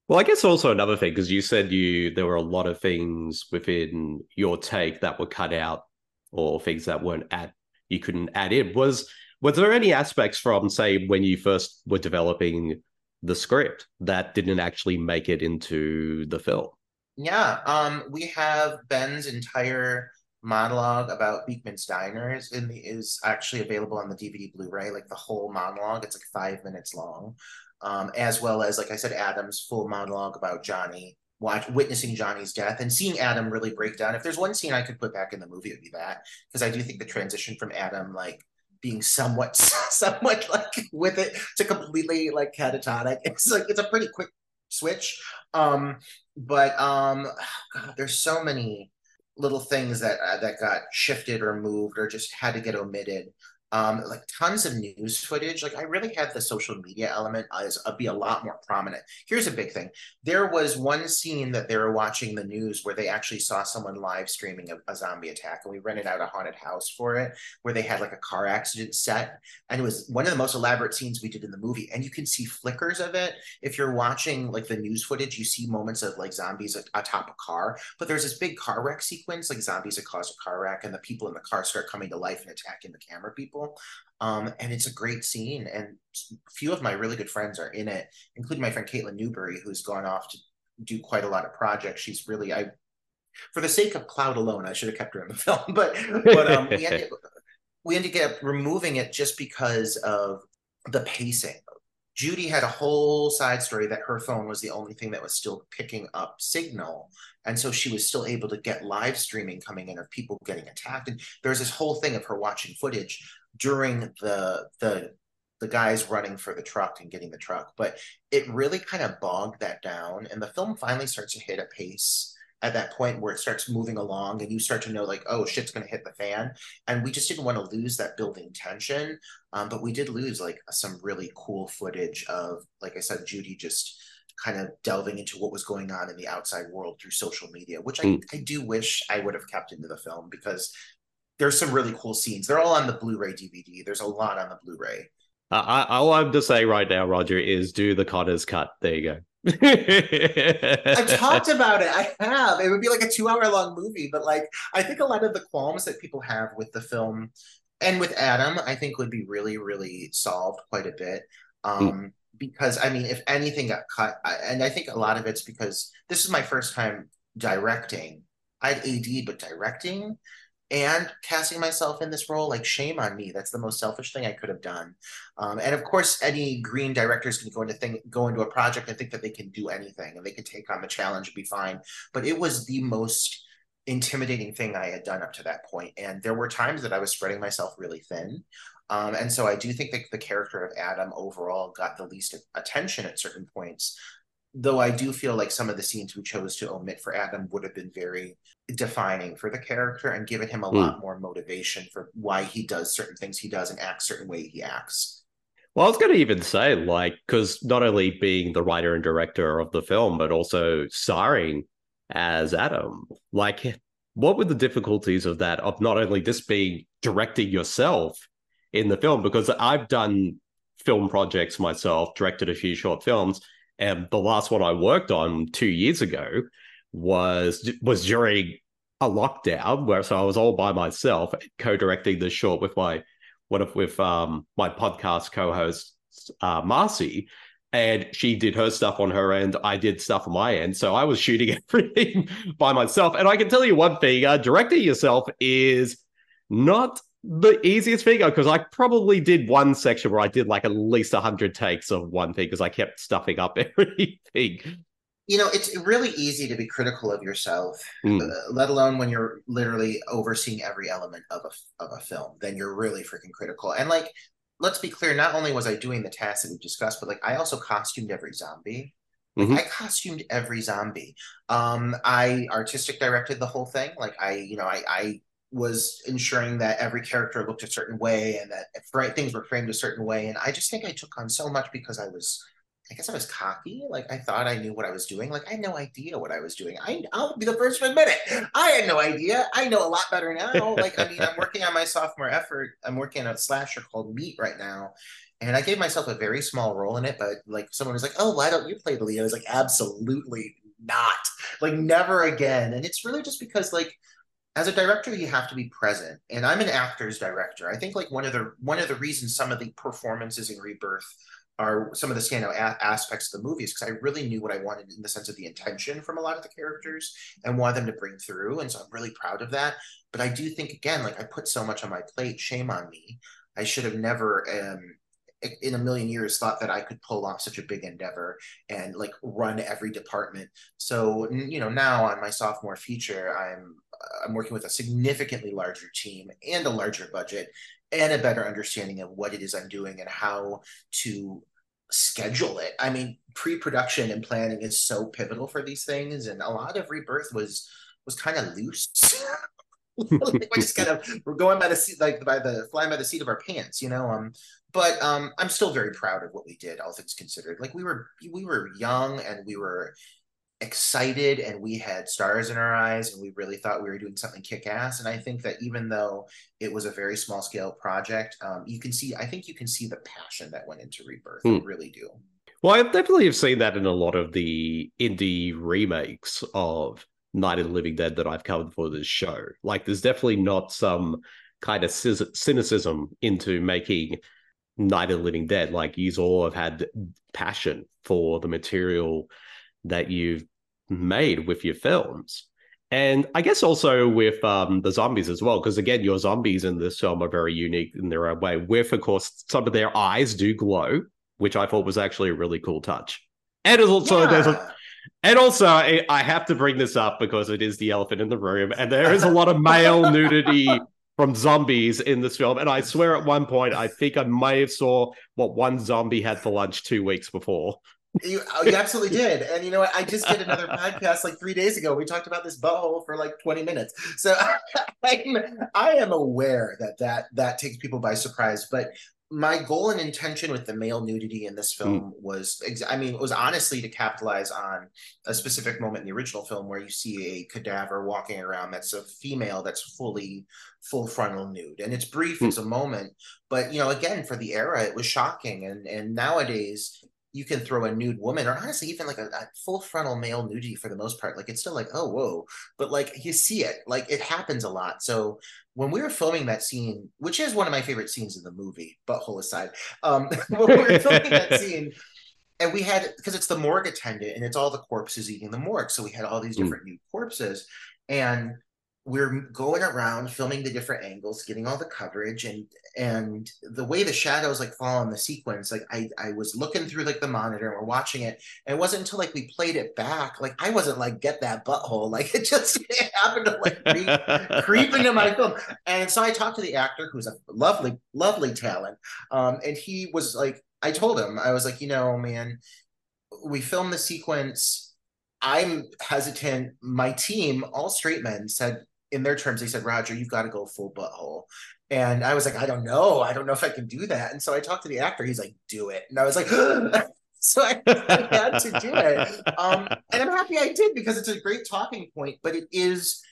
Well, I guess also another thing because you said you there were a lot of things within your take that were cut out or things that weren't at you couldn't add in. Was was there any aspects from say when you first were developing the script that didn't actually make it into the film? Yeah, um, we have Ben's entire monologue about Beekman's Diners in the, is actually available on the DVD Blu-ray, like the whole monologue. It's like five minutes long, um, as well as like I said, Adam's full monologue about Johnny watch witnessing Johnny's death and seeing Adam really break down. If there's one scene I could put back in the movie, it would be that because I do think the transition from Adam like being somewhat (laughs) somewhat like with it to completely like catatonic. (laughs) It's like it's a pretty quick switch. Um, but um, (sighs) God, there's so many little things that uh, that got shifted or moved or just had to get omitted um, like tons of news footage. Like I really had the social media element as uh, be a lot more prominent. Here's a big thing: there was one scene that they were watching the news where they actually saw someone live streaming a, a, zombie attack, and we rented out a haunted house for it, where they had like a car accident set, and it was one of the most elaborate scenes we did in the movie. And you can see flickers of it if you're watching like the news footage. You see moments of like zombies atop a car, but there's this big car wreck sequence, like zombies that cause a car wreck, and the people in the car start coming to life and attacking the camera people Um, and it's a great scene. And a few of my really good friends are in it, including my friend Caitlin Newberry, who's gone off to do quite a lot of projects. She's really, I, for the sake of Cloud alone, I should have kept her in the (laughs) film, but, but um, we, ended, we ended up removing it just because of the pacing. Judy had a whole side story that her phone was the only thing that was still picking up signal. And so she was still able to get live streaming coming in of people getting attacked. And there's this whole thing of her watching footage during the the the guys running for the truck and getting the truck. But it really kind of bogged that down. And the film finally starts to hit a pace at that point where it starts moving along and you start to know like oh shit's going to hit the fan and we just didn't want to lose that building tension um, but we did lose like some really cool footage of like i said judy just kind of delving into what was going on in the outside world through social media which mm. I, I do wish i would have kept into the film because there's some really cool scenes they're all on the blu-ray dvd there's a lot on the blu-ray uh, I, all i'm to say right now roger is do the Conners cut there you go (laughs) I've talked (laughs) about it. I have. It would be like a two hour long movie, but like I think a lot of the qualms that people have with the film and with Adam, I think would be really, really solved quite a bit. Um, mm. Because I mean, if anything got cut, I, and I think a lot of it's because this is my first time directing. I had AD, but directing, and casting myself in this role like shame on me. That's the most selfish thing i could have done. Um, and of course any green directors can go into thing go into a project and think that they can do anything and they can take on the challenge and be fine. But it was the most intimidating thing i had done up to that point. And there were times that i was spreading myself really thin. Um, and so i do think that the character of adam overall got the least attention at certain points though I do feel like some of the scenes we chose to omit for Adam would have been very defining for the character and given him a mm. lot more motivation for why he does certain things he does and acts certain way he acts. Well, I was going to even say, like, because not only being the writer and director of the film, but also starring as Adam, like, what were the difficulties of that? Of not only just being directing yourself in the film, because I've done film projects myself, directed a few short films, and the last one I worked on two years ago was was during a lockdown where so I was all by myself co-directing the short with my one of with um my podcast co-host uh Marcy. And she did her stuff on her end. I did stuff on my end. So I was shooting (laughs) everything by myself. And I can tell you one thing uh, directing yourself is not the easiest thing because I probably did one section where I did like at least 100 takes of one thing because I kept stuffing up (laughs) everything. You know, it's really easy to be critical of yourself, mm. let alone when you're literally overseeing every element of a, of a film. Then you're really freaking critical. And like, let's be clear, not only was I doing the tasks that we discussed, but like I also costumed every zombie. Like, mm-hmm. I costumed every zombie. Um, I artistic directed the whole thing. Like I, you know, I, I was ensuring that every character looked a certain way and that right things were framed a certain way. And I just think I took on so much because I was, I guess I was cocky. Like I thought I knew what I was doing. Like I had no idea what I was doing. I, I'll be the first to admit it. I had no idea. I know a lot better now. Like I mean, I'm working on my sophomore effort. I'm working on a slasher called Meat right now. And I gave myself a very small role in it, but like someone was like, "Oh, why don't you play the lead?" I was like, "Absolutely not! Like never again." And it's really just because like as a director you have to be present. And i'm an actor's director. I think like one of the one of the reasons some of the performances in rebirth are some of the standout a- aspects of the movies because i really knew what i wanted in the sense of the intention from a lot of the characters and wanted them to bring through. And so i'm really proud of that. But i do think again like i put so much on my plate. Shame on me. I should have never um, in a million years thought that I could pull off such a big endeavor and like run every department. So you know now on my sophomore feature, I'm I'm working with a significantly larger team and a larger budget and a better understanding of what it is I'm doing and how to schedule it. I mean, pre-production and planning is so pivotal for these things, and a lot of rebirth was was kind of loose. (laughs) we just kind of we're going by the seat, like by the flying by the seat of our pants, you know. Um, but um, I'm still very proud of what we did, all things considered. Like we were we were young and we were excited and we had stars in our eyes and we really thought we were doing something kick-ass. And i think that even though it was a very small scale project um, you can see i think you can see the passion that went into rebirth. Hmm. really do. Well i definitely have seen that in a lot of the indie remakes of night of the living dead that i've covered for this show. Like there's definitely not some kind of cynicism into making night of the living dead. Like you all have had passion for the material that you've made with your films. And I guess also with um, the zombies as well, because again, your zombies in this film are very unique in their own way. With, of course, some of their eyes do glow, which I thought was actually a really cool touch. And also, there's a, and also, I, I have to bring this up because it is the elephant in the room, and there is a lot of male (laughs) nudity from zombies in this film. And I swear, at one point, I think I may have saw what one zombie had for lunch two weeks before. You, oh, you absolutely did. And you know what? I just did another podcast like three days ago. We talked about this butthole for like 20 minutes. So (laughs) I'm, I am aware that that that takes people by surprise. But my goal and intention with the male nudity in this film mm. was i mean it was honestly to capitalize on a specific moment in the original film where you see a cadaver walking around that's a female that's fully full frontal nude and it's brief mm. it's a moment but you know again for the era it was shocking and and nowadays you can throw a nude woman or honestly even like a, a, full frontal male nudity for the most part like it's still like oh whoa but like you see it like it happens a lot so when we were filming that scene which is one of my favorite scenes in the movie butthole aside um (laughs) when we were filming that scene and we had because it's the morgue attendant and it's all the corpses eating the morgue so we had all these hmm. different mm. nude corpses and we're going around filming the different angles getting all the coverage and and the way the shadows like fall on the sequence like i i was looking through like the monitor and we're watching it and it wasn't until like we played it back like i wasn't like get that butthole (laughs) like it just (laughs) it happened to like creep, creep into my film and so i talked to the actor who's a lovely lovely talent um and he was like i told him i was like you know man we filmed the sequence I'm hesitant. My team, all straight men, said in their terms, they said, Roger, you've got to go full butthole. And I was like, I don't know. I don't know if I can do that. And so I talked to the actor. He's like, do it. And I was like, (gasps) so I, I, had to do it. Um, (laughs) and I'm happy I did because it's a great talking point, but it is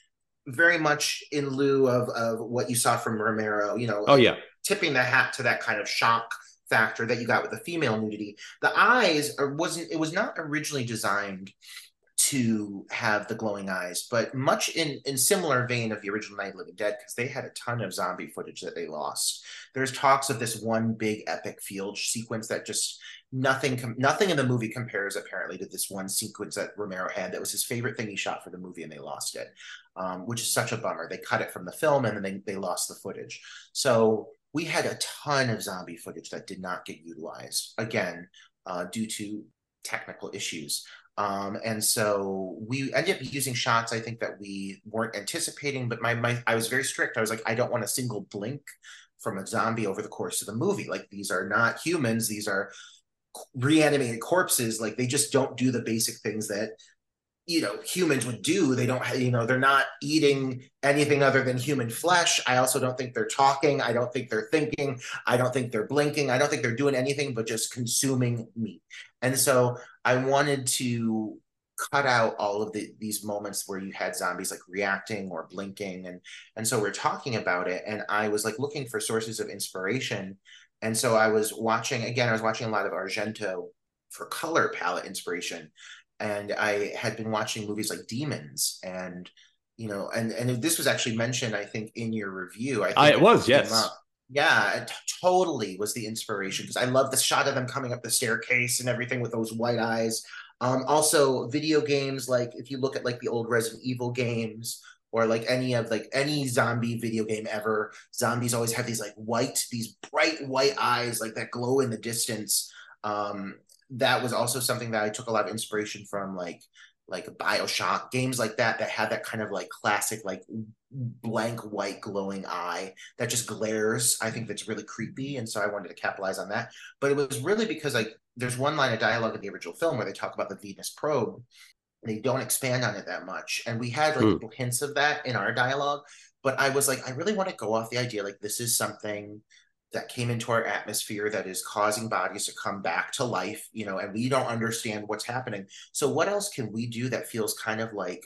very much in lieu of, of what you saw from Romero, you know. Oh, yeah. Tipping the hat to that kind of shock factor that you got with the female nudity. The eyes are, wasn't, it was not originally designed to have the glowing eyes, but much in in similar vein of the original Night of Living Dead, because they had a ton of zombie footage that they lost. There's talks of this one big epic field sequence that just nothing nothing in the movie compares apparently to this one sequence that Romero had that was his favorite thing he shot for the movie and they lost it, um, which is such a bummer. They cut it from the film and then they, they lost the footage. So we had a ton of zombie footage that did not get utilized again uh, due to technical issues. Um, and so we ended up using shots I think that we weren't anticipating, but my, my I was very strict. I was like, I don't want a single blink from a zombie over the course of the movie. Like these are not humans, these are reanimated corpses. Like they just don't do the basic things that you know humans would do. They don't you know they're not eating anything other than human flesh. I also don't think they're talking. I don't think they're thinking. I don't think they're blinking. I don't think they're doing anything but just consuming meat. And so i wanted to cut out all of the, these moments where you had zombies like reacting or blinking. And and so we're talking about it. And i was like looking for sources of inspiration. And so i was watching again i was watching a lot of argento for color palette inspiration and I had been watching movies like Demons and you know and and this was actually mentioned I think in your review. I think I, it was yes. Yeah, it totally was the inspiration because I love the shot of them coming up the staircase and everything with those white eyes. Um, also, video games like if you look at like the old Resident Evil games or like any of like any zombie video game ever, zombies always have these like white, these bright white eyes like that glow in the distance. Um, that was also something that I took a lot of inspiration from, like like Bioshock games like that that had that kind of like classic like blank white glowing eye that just glares. I think that's really creepy, and so I wanted to capitalize on that. But it was really because like there's one line of dialogue in the original film where they talk about the Venus probe. They don't expand on it that much, and we had like hmm. little hints of that in our dialogue. But I was like, I really want to go off the idea like this is something that came into our atmosphere that is causing bodies to come back to life, you know, and we don't understand what's happening. So what else can we do that feels kind of like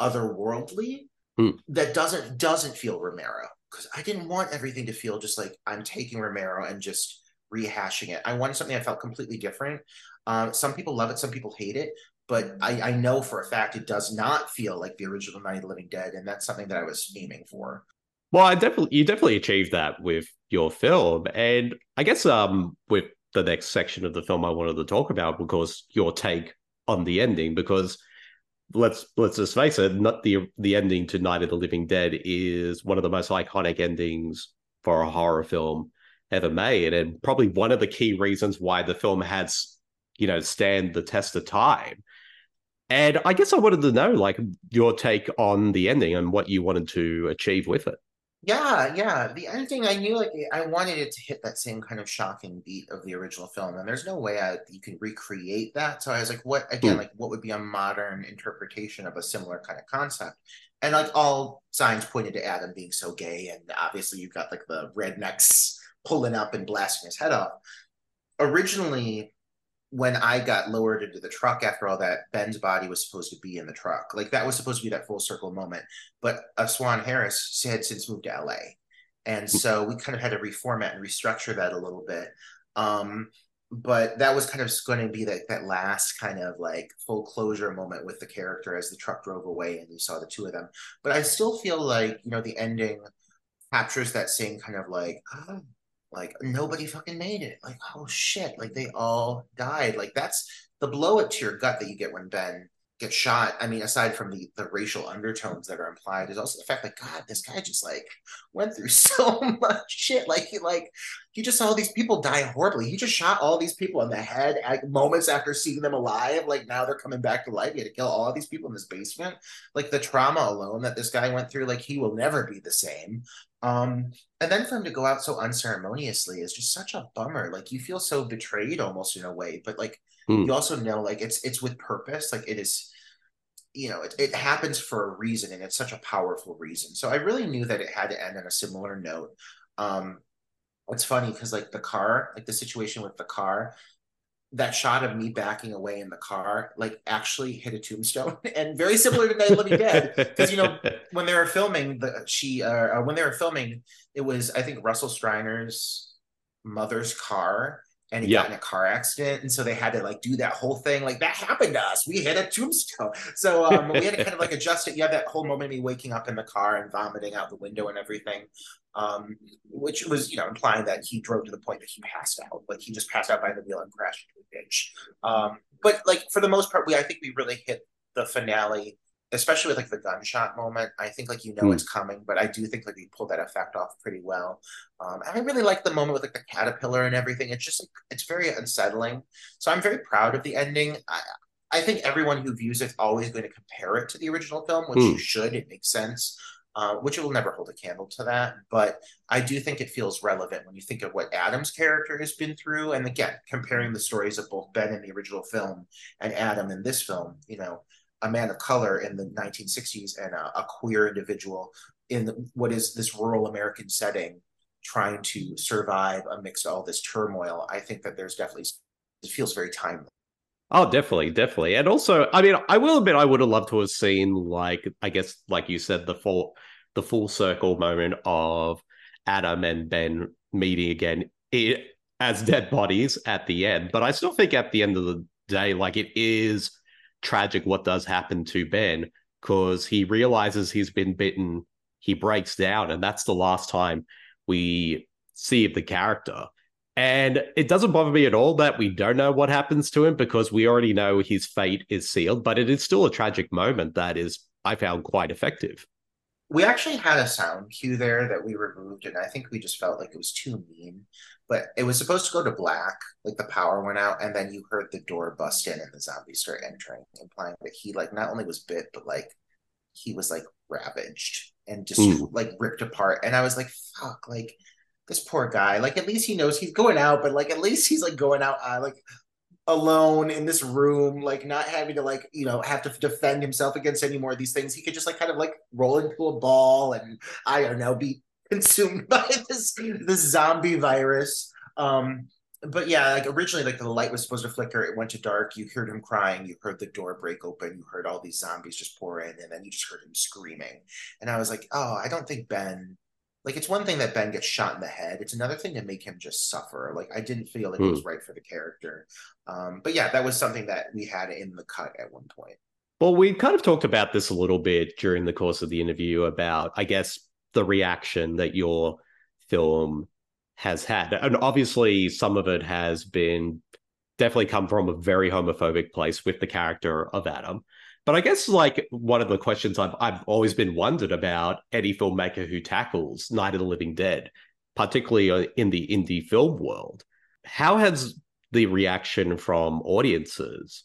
otherworldly hmm. that doesn't doesn't feel Romero? Because I didn't want everything to feel just like I'm taking Romero and just rehashing it. I wanted something that felt completely different. Um, some people love it, some people hate it, but I, I know for a fact it does not feel like the original Night of the Living Dead, and that's something that I was aiming for. Well, I definitely you definitely achieved that with your film, and I guess um with the next section of the film I wanted to talk about, because your take on the ending, because let's let's just face it, not the the ending to Night of the Living Dead is one of the most iconic endings for a horror film ever made, and probably one of the key reasons why the film has, you know, stand the test of time. And I guess I wanted to know, like, your take on the ending and what you wanted to achieve with it. Yeah, yeah. The ending, I knew like I wanted it to hit that same kind of shocking beat of the original film, and there's no way I, you can recreate that. So I was like, what again? Mm. Like, what would be a modern interpretation of a similar kind of concept? And like all signs pointed to Adam being so gay, and obviously you've got like the rednecks pulling up and blasting his head off. Originally, when I got lowered into the truck after all that, Ben's body was supposed to be in the truck. Like that was supposed to be that full circle moment. But uh, Swan Harris had since moved to LA. And so we kind of had to reformat and restructure that a little bit. Um, but that was kind of going to be that, that last kind of like full closure moment with the character as the truck drove away and you saw the two of them. But I still feel like, you know, the ending captures that same kind of like, like mm-hmm. nobody fucking made it. Like, oh shit, like they all died. Like that's the blow it to your gut that you get when Ben gets shot. I mean, aside from the the racial undertones that are implied, is also the fact that God, this guy just like went through (laughs) so much shit. Like he like he just saw all these people die horribly. He just shot all these people in the head at moments after seeing them alive. Like now they're coming back to life. He had to kill all these people in this basement. Like the trauma alone that this guy went through, like he will never be the same. Um, and then for him to go out so unceremoniously is just such a bummer. Like you feel so betrayed almost in a way, but like mm. you also know like it's it's with purpose. Like it is, you know, it, it happens for a reason and it's such a powerful reason. So I really knew that it had to end on a similar note. Um, it's funny because like the car, like the situation with the car, that shot of me backing away in the car like actually hit a tombstone. (laughs) And very similar to Night of Living Dead because you know (laughs) when they were filming the she uh, when they were filming it was I think Russell Streiner's mother's car and he yeah. got in a car accident and so they had to like do that whole thing like that happened to us. We hit a tombstone. So um, we had to kind of like (laughs) adjust it. You have that whole moment of me waking up in the car and vomiting out the window and everything um, which was you know implying that he drove to the point that he passed out like he just passed out by the wheel and crashed into a ditch. Um, but like for the most part we i think we really hit the finale especially with like the gunshot moment. I think like you know mm. it's coming, but I do think like we pulled that effect off pretty well. Um, and I really like the moment with like the caterpillar and everything. It's just like it's very unsettling. So I'm very proud of the ending. I, I think everyone who views it's always going to compare it to the original film, which mm. you should. It makes sense. Uh, which it will never hold a candle to that. But I do think it feels relevant when you think of what Adam's character has been through. And again, comparing the stories of both Ben in the original film and Adam in this film, you know, a man of color in the 1960s and a, a queer individual in the, what is this rural American setting trying to survive amidst all this turmoil. I think that there's definitely it feels very timely. Oh, definitely, definitely. And also, I mean, I will admit I would have loved to have seen like I guess like you said, the full the full circle moment of Adam and Ben meeting again it, as dead bodies at the end. But I still think at the end of the day, like it is tragic what does happen to Ben because he realizes he's been bitten, he breaks down, and that's the last time we see the character. And it doesn't bother me at all that we don't know what happens to him because we already know his fate is sealed, but it is still a tragic moment that is, I found, quite effective. We actually had a sound cue there that we removed, and I think we just felt like it was too mean but it was supposed to go to black, like the power went out, and then you heard the door bust in and the zombies start entering, implying that he like not only was bit, but like he was like ravaged and just mm. like ripped apart. And I was like, fuck, like this poor guy. Like at least he knows he's going out, but like at least he's like going out uh, like alone in this room, like not having to like, you know, have to defend himself against any more of these things. He could just like kind of like roll into a ball and I don't know, be (laughs) consumed by this this zombie virus. Um, but yeah, like originally, like the light was supposed to flicker, it went to dark. You heard him crying, you heard the door break open, you heard all these zombies just pour in, and then you just heard him screaming. And I was like, oh, I don't think Ben. Like it's one thing that Ben gets shot in the head. It's another thing to make him just suffer. Like I didn't feel like mm. it was hmm. right for the character. Um, but yeah, that was something that we had in the cut at one point. Well, we kind of talked about this a little bit during the course of the interview about, I guess, the reaction that your film has had. And obviously, some of it has been definitely come from a very homophobic place with the character of Adam. But I guess like one of the questions I've I've always been wondered about any filmmaker who tackles Night of the Living Dead, particularly uh, in the indie film world, how has the reaction from audiences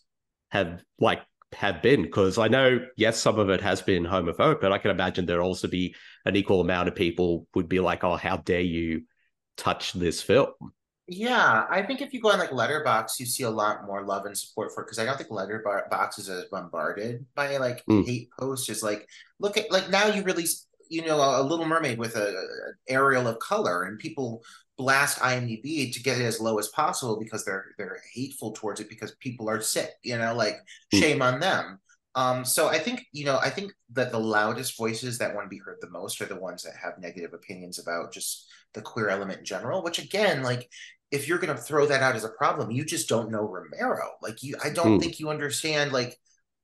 have like have been? Because I know yes, some of it has been homophobic, but I can imagine there'd also be an equal amount of people would be like, "Oh, how dare you touch this film?" Yeah, I think if you go on like Letterboxd, you see a lot more love and support for it because I don't think Letterboxd is as bombarded by like Mm. hate posts. Just like look at like now you release you know a, Little Mermaid with a, an Ariel of color, and people blast IMDb to get it as low as possible because they're they're hateful towards it because people are sick. You know, like Mm. shame on them. Um, so I think you know I think that the loudest voices that want to be heard the most are the ones that have negative opinions about just the queer element in general. Which again, like if you're going to throw that out as a problem, you just don't know Romero. Like you, I don't Hmm. think you understand like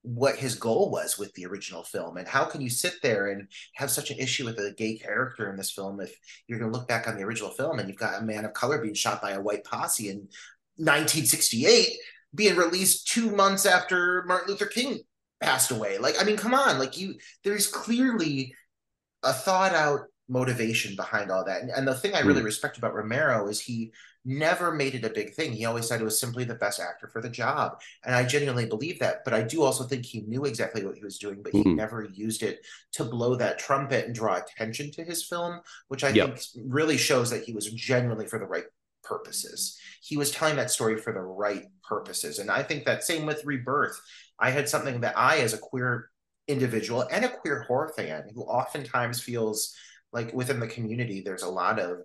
what his goal was with the original film, and how can you sit there and have such an issue with a gay character in this film if you're going to look back on the original film and you've got a man of color being shot by a white posse in 1968, being released two months after Martin Luther King passed away. Like, I mean, come on, like you, there's clearly a thought out motivation behind all that. And, and the thing I really Mm. respect about Romero is he never made it a big thing. He always said it was simply the best actor for the job. And I genuinely believe that. But I do also think he knew exactly what he was doing, but he Mhm. never used it to blow that trumpet and draw attention to his film, which I Yep. think really shows that he was genuinely for the right purposes. He was telling that story for the right purposes. And I think that same with Rebirth. I had something that I, as a queer individual and a queer horror fan who oftentimes feels like within the community there's a lot of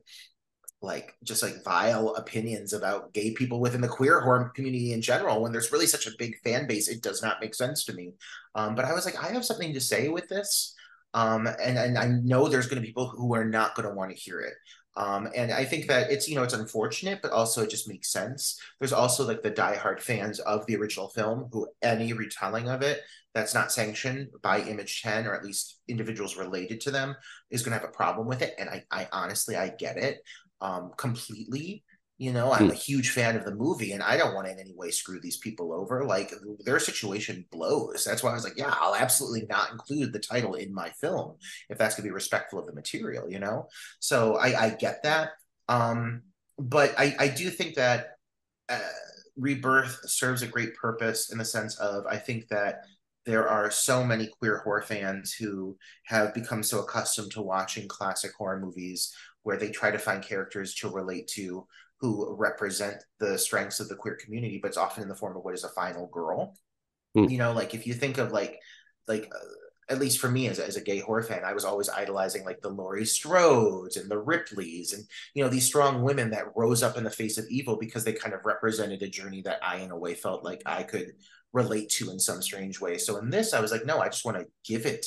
like just like vile opinions about gay people within the queer horror community in general when there's really such a big fan base it does not make sense to me. Um, but i was like i have something to say with this um, and, and i know there's going to be people who are not going to want to hear it. Um, and i think that it's you know it's unfortunate but also it just makes sense. There's also like the diehard fans of the original film who any retelling of it that's not sanctioned by image 10 or at least individuals related to them is going to have a problem with it and i, I honestly i get it um, completely. You know i'm Hmm. a huge fan of the movie and i don't want to in any way screw these people over. Like their situation blows. That's why i was like yeah i'll absolutely not include the title in my film if that's going to be respectful of the material you know? So i i get that. Um but i i do think that uh, rebirth serves a great purpose in the sense of i think that there are so many queer horror fans who have become so accustomed to watching classic horror movies where they try to find characters to relate to who represent the strengths of the queer community, but it's often in the form of what is a final girl. Hmm. You know, like if you think of like, like uh, at least for me as as a gay horror fan, I was always idolizing like the Laurie Strodes and the Ripleys and you know these strong women that rose up in the face of evil because they kind of represented a journey that I in a way felt like I could relate to in some strange way. So in this, I was like, no, I just want to give it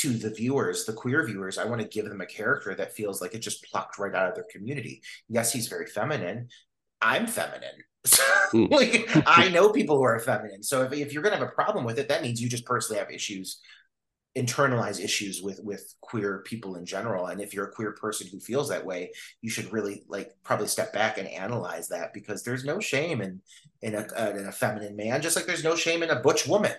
to the viewers, the queer viewers. I want to give them a character that feels like it just plucked right out of their community. Yes, he's very feminine. I'm feminine. Mm. (laughs) like I know people who are feminine. So if, if you're gonna have a problem with it, that means you just personally have issues, internalize issues with with queer people in general. And if you're a queer person who feels that way, you should really like probably step back and analyze that because there's no shame in in a, in a feminine man, just like there's no shame in a butch woman.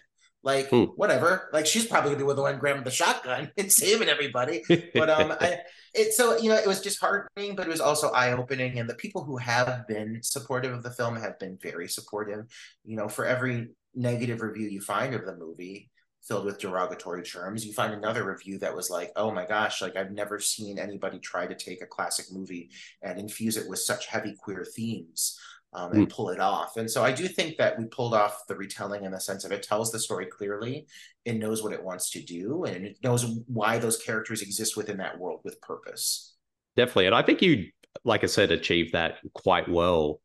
Like Hmm. whatever, like she's probably gonna be with the one grabbing the shotgun (laughs) and saving everybody. But um I, it so you know it was disheartening but it was also eye-opening and the people who have been supportive of the film have been very supportive. You know for every negative review you find of the movie filled with derogatory terms you find another review that was like oh my gosh like i've never seen anybody try to take a classic movie and infuse it with such heavy queer themes um, and pull it off and so i do think that we pulled off the retelling in the sense of it tells the story clearly it knows what it wants to do and it knows why those characters exist within that world with purpose. Definitely. And I think you, like I said, achieved that quite well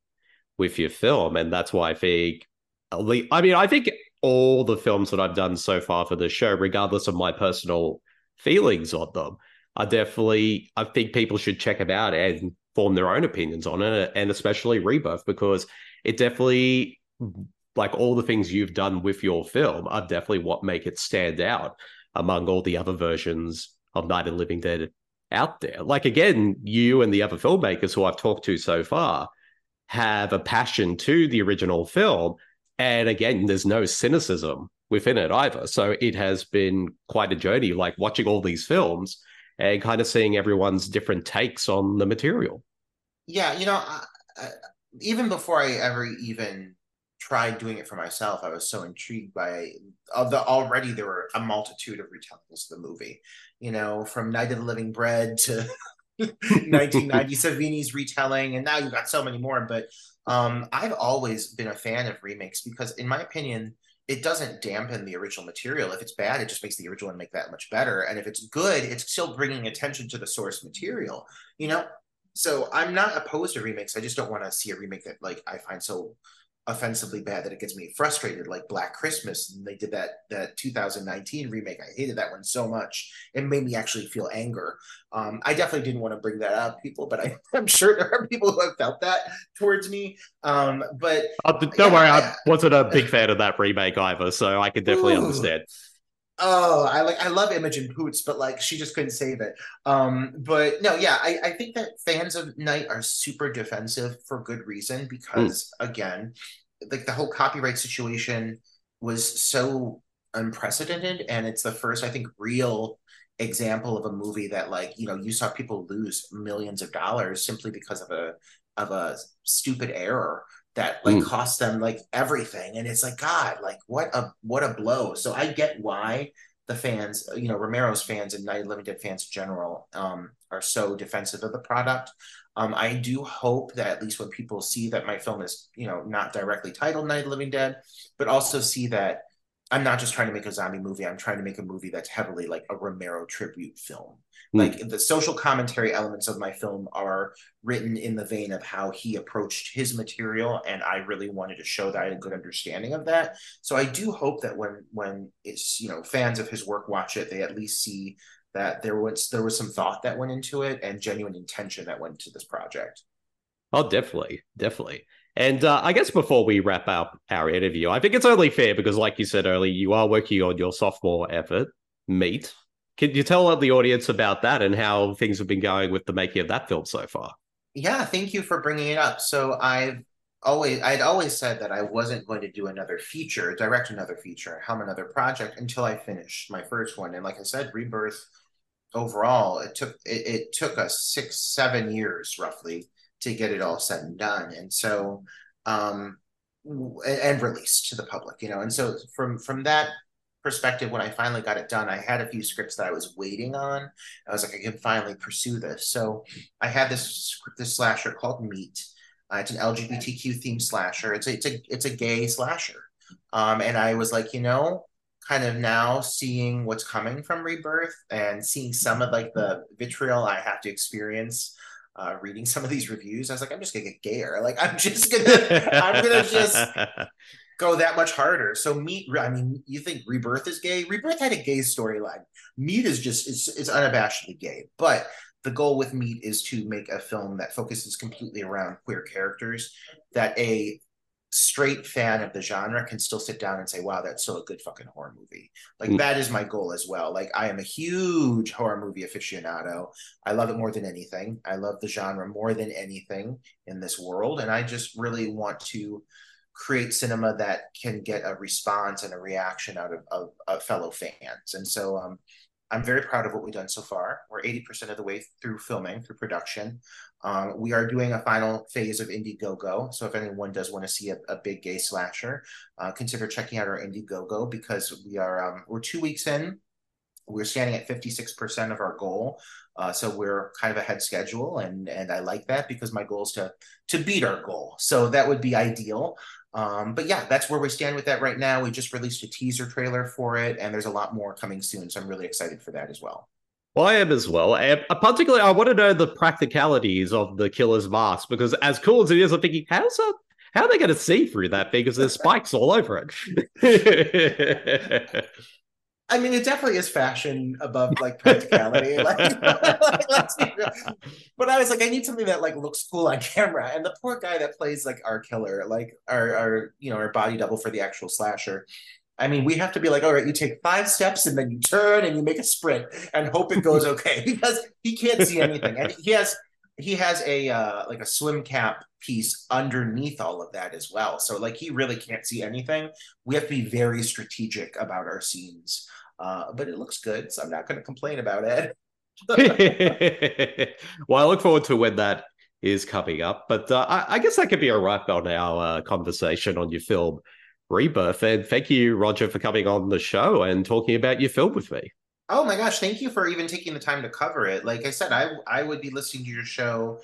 with your film. And that's why I think, I mean, I think all the films that I've done so far for the show, regardless of my personal feelings on them, I definitely, I think people should check them out and form their own opinions on it. And especially Rebirth, because it definitely, like all the things you've done with your film, are definitely what make it stand out among all the other versions of Night of Living Dead out there. Like again, you and the other filmmakers who I've talked to so far have a passion to the original film. And again, there's no cynicism within it either. So it has been quite a journey, like watching all these films and kind of seeing everyone's different takes on the material. Yeah, you know, I, I, even before I ever even tried doing it for myself, I was so intrigued by of the already there were a multitude of retellings of the movie. You know, from Night of the Living Bread to (laughs) 1990 (laughs) Savini's retelling, and now you've got so many more. But um, I've always been a fan of remakes because, in my opinion, it doesn't dampen the original material. If it's bad, it just makes the original one make that much better. And if it's good, it's still bringing attention to the source material. You know, so I'm not opposed to remakes. I just don't want to see a remake that like I find so offensively bad that it gets me frustrated like black christmas and they did that that 2019 remake. I hated that one so much. It made me actually feel anger. Um i definitely didn't want to bring that up people but I, (laughs) i'm sure there are people who have felt that towards me. Um but uh, don't yeah, worry i wasn't a big fan of that remake either so i could definitely ooh. understand Oh, I like I love Imogen Poots, but like she just couldn't save it. Um, but no, yeah, I, I think that fans of Night are super defensive for good reason because mm. again, like the whole copyright situation was so unprecedented and it's the first, I think, real example of a movie that like, you know, you saw people lose millions of dollars simply because of a of a stupid error that like mm. cost them like everything and it's like god like what a what a blow so i get why the fans you know romero's fans and night living dead fans in general um, are so defensive of the product um, i do hope that at least when people see that my film is you know not directly titled night living dead but also see that i'm not just trying to make a zombie movie i'm trying to make a movie that's heavily like a romero tribute film Hmm. Like the social commentary elements of my film are written in the vein of how he approached his material, and I really wanted to show that I had a good understanding of that. So I do hope that when when it's you know fans of his work watch it, they at least see that there was there was some thought that went into it and genuine intention that went into this project. Oh, definitely, definitely. And uh, I guess before we wrap up our interview, I think it's only fair because, like you said earlier, you are working on your sophomore effort, Meat, can you tell the audience about that and how things have been going with the making of that film so far? Yeah, thank you for bringing it up. So I've always I'd always said that I wasn't going to do another feature, direct another feature, helm another project until I finished my first one. And like I said, Rebirth overall, it took it, it took us six, seven years roughly to get it all said and done. And so um and released to the public, you know. And so from from that perspective, when I finally got it done, I had a few scripts that I was waiting on. I was like, I can finally pursue this. So I had this this slasher called Meat. Uh, it's an LGBTQ themed slasher. It's a, it's a it's a gay slasher. Um, and I was like, you know, kind of now seeing what's coming from Rebirth and seeing some of like the vitriol I have to experience uh, reading some of these reviews, I was like, I'm just gonna get gayer. Like I'm just gonna, I'm gonna just (laughs) go that much harder. So Meat, I mean, you think Rebirth is gay? Rebirth had a gay storyline. Meat is just it's, it's unabashedly gay. But the goal with Meat is to make a film that focuses completely around queer characters that a straight fan of the genre can still sit down and say, wow, that's still a good fucking horror movie. Like mm. that is my goal as well. Like I am a huge horror movie aficionado. I love it more than anything. I love the genre more than anything in this world. And I just really want to create cinema that can get a response and a reaction out of, of, of fellow fans. And so um, I'm very proud of what we've done so far. We're 80% of the way through filming, through production. Um, we are doing a final phase of Indiegogo. So if anyone does want to see a, a big gay slasher, uh, consider checking out our Indiegogo because we are um, we're two weeks in. We're standing at 56% of our goal. Uh, so we're kind of ahead schedule and and I like that because my goal is to to beat our goal. So that would be ideal. Um, but yeah, that's where we stand with that right now. We just released a teaser trailer for it, and there's a lot more coming soon. So I'm really excited for that as well. Well, I am as well. And particularly, I want to know the practicalities of the killer's mask because, as cool as it is, I'm thinking, how's that? How are they going to see through that because there's spikes all over it? (laughs) I mean, it definitely is fashion above like practicality. (laughs) like, (laughs) like, but I was like, I need something that like looks cool on (laughs) camera. And the poor guy that plays like our killer, like our, our you know our body double for the actual slasher. I mean, we have to be like, all right, you take five steps and then you turn and you make a sprint and hope it goes okay because he can't see anything. And he has he has a uh, like a swim cap piece underneath all of that as well. So like he really can't see anything. We have to be very strategic about our scenes. Uh, but it looks good, so I'm not going to complain about it. (laughs) (laughs) well, I look forward to when that is coming up. But uh, I, I, guess that could be a wrap on our uh, conversation on your film Rebirth. And thank you, Roger, for coming on the show and talking about your film with me. Oh my gosh, thank you for even taking the time to cover it. Like I said, I I would be listening to your show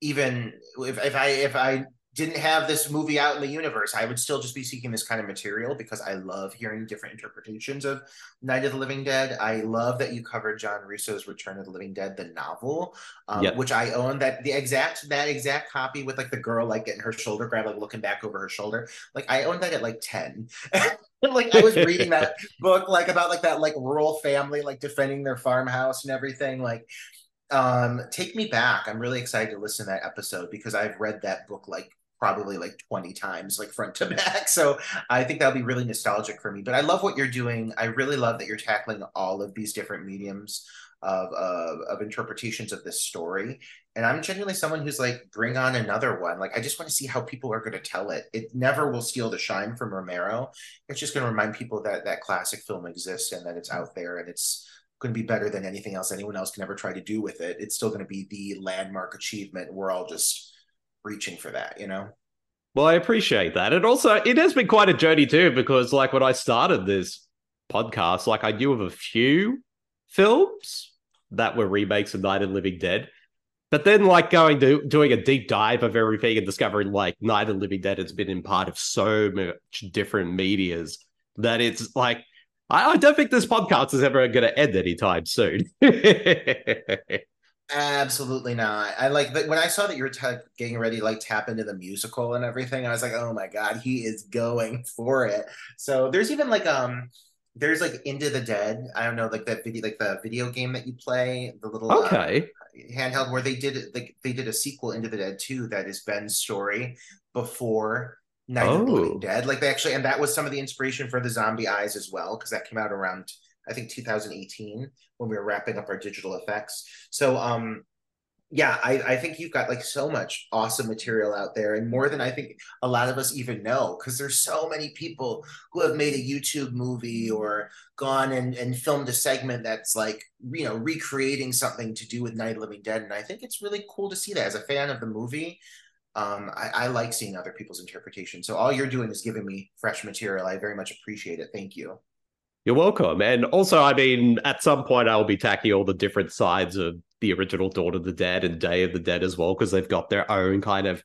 even if, if I if I didn't have this movie out in the universe, I would still just be seeking this kind of material because I love hearing different interpretations of Night of the Living Dead. I love that you covered John Russo's Return of the Living Dead, the novel, um, yep. which I own. That the exact that exact copy with like the girl like getting her shoulder grabbed, like looking back over her shoulder. Like I owned that at like ten. (laughs) like I was reading that (laughs) book like about like that like rural family like defending their farmhouse and everything. Like um take me back i'm really excited to listen to that episode because i've read that book like probably like 20 times like front to (laughs) back. So i think that'll be really nostalgic for me. But i love what you're doing. I really love that you're tackling all of these different mediums of, of, of interpretations of this story. And i'm genuinely someone who's like bring on another one. Like i just want to see how people are going to tell it. It never will steal the shine from romero. It's just going to remind people that that classic film exists and that it's out there and it's going to be better than anything else anyone else can ever try to do with it. It's still going to be the landmark achievement. We're all just reaching for that, you know? Well, I appreciate that. And also, it has been quite a journey too, because like when I started this podcast, like I knew of a few films that were remakes of Night of Living Dead. But then, like going to doing a deep dive of everything and discovering like Night of Living Dead has been in part of so much different medias that it's like I, I don't think this podcast is ever going to end anytime soon. (laughs) Absolutely not. I like that when I saw that you were t- getting ready to like tap into the musical and everything. I was like, oh my god, he is going for it. So there's even like um, there's like Into the Dead. I don't know, like that video, like the video game that you play, the little uh, okay uh, handheld where they did like they did a sequel Into the Dead too. That is Ben's story before Night oh. of the Living oh. Dead. Like they actually, and that was some of the inspiration for the Zombie Eyes as well, because that came out around I think 2018 when we were wrapping up our digital effects. So um yeah, I, I think you've got like so much awesome material out there and more than I think a lot of us even know because there's so many people who have made a YouTube movie or gone and, and filmed a segment that's like, you know, recreating something to do with Night of Living Dead. And I think it's really cool to see that as a fan of the movie. Um, I, I like seeing other people's interpretation. So all you're doing is giving me fresh material. I very much appreciate it. Thank you. You're welcome. And also, I mean, at some point, I'll be tackling all the different sides of the original Dawn of the Dead and Day of the Dead as well, because they've got their own kind of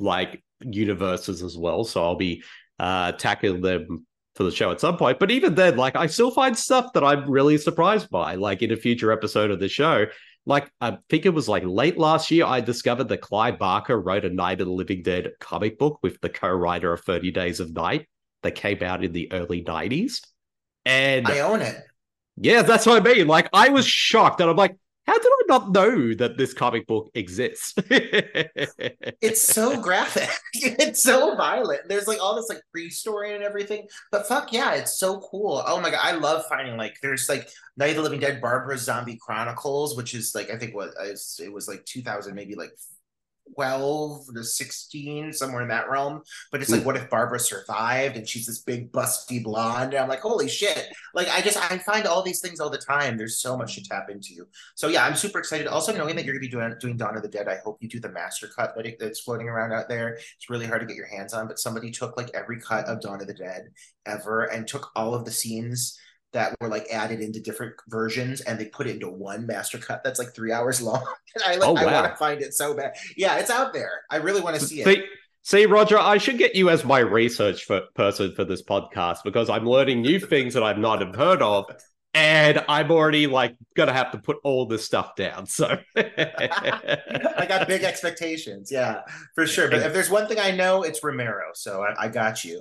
like universes as well. So I'll be uh, tackling them for the show at some point. But even then, like, I still find stuff that I'm really surprised by. Like, in a future episode of the show, like, I think it was like late last year, I discovered that Clive Barker wrote a Night of the Living Dead comic book with the co writer of 30 Days of Night that came out in the early 90s. And I own it. Yeah, that's what I mean. Like, I was shocked, and I'm like, how did I not know that this comic book exists? (laughs) it's so graphic. (laughs) it's so violent. There's like all this like pre-story and everything. But fuck yeah, it's so cool. Oh my god, I love finding like there's like Night of the Living Dead, Barbara's Zombie Chronicles, which is like I think what it was like 2000, maybe like 12 to 16, somewhere in that realm. But it's like, hmm. what if Barbara survived and she's this big busty blonde? And I'm like, holy shit. Like, I just, I find all these things all the time. There's so much to tap into. So, yeah, I'm super excited. Also, knowing that you're going to be doing, doing Dawn of the Dead, I hope you do the master cut that that's floating around out there. It's really hard to get your hands on, but somebody took like every cut of Dawn of the Dead ever and took all of the scenes that were like added into different versions and they put it into one master cut that's like three hours (laughs) long. And I like oh, wow. I want to find it so bad. Yeah, it's out there. I really want to see it. See, Roger, I should get you as my research for, person for this podcast because I'm learning new things that I've not have heard of. And I'm already like gonna have to put all this stuff down. So (laughs) I got big expectations, yeah, for sure. But if there's one thing I know, it's Romero. So I, I got you.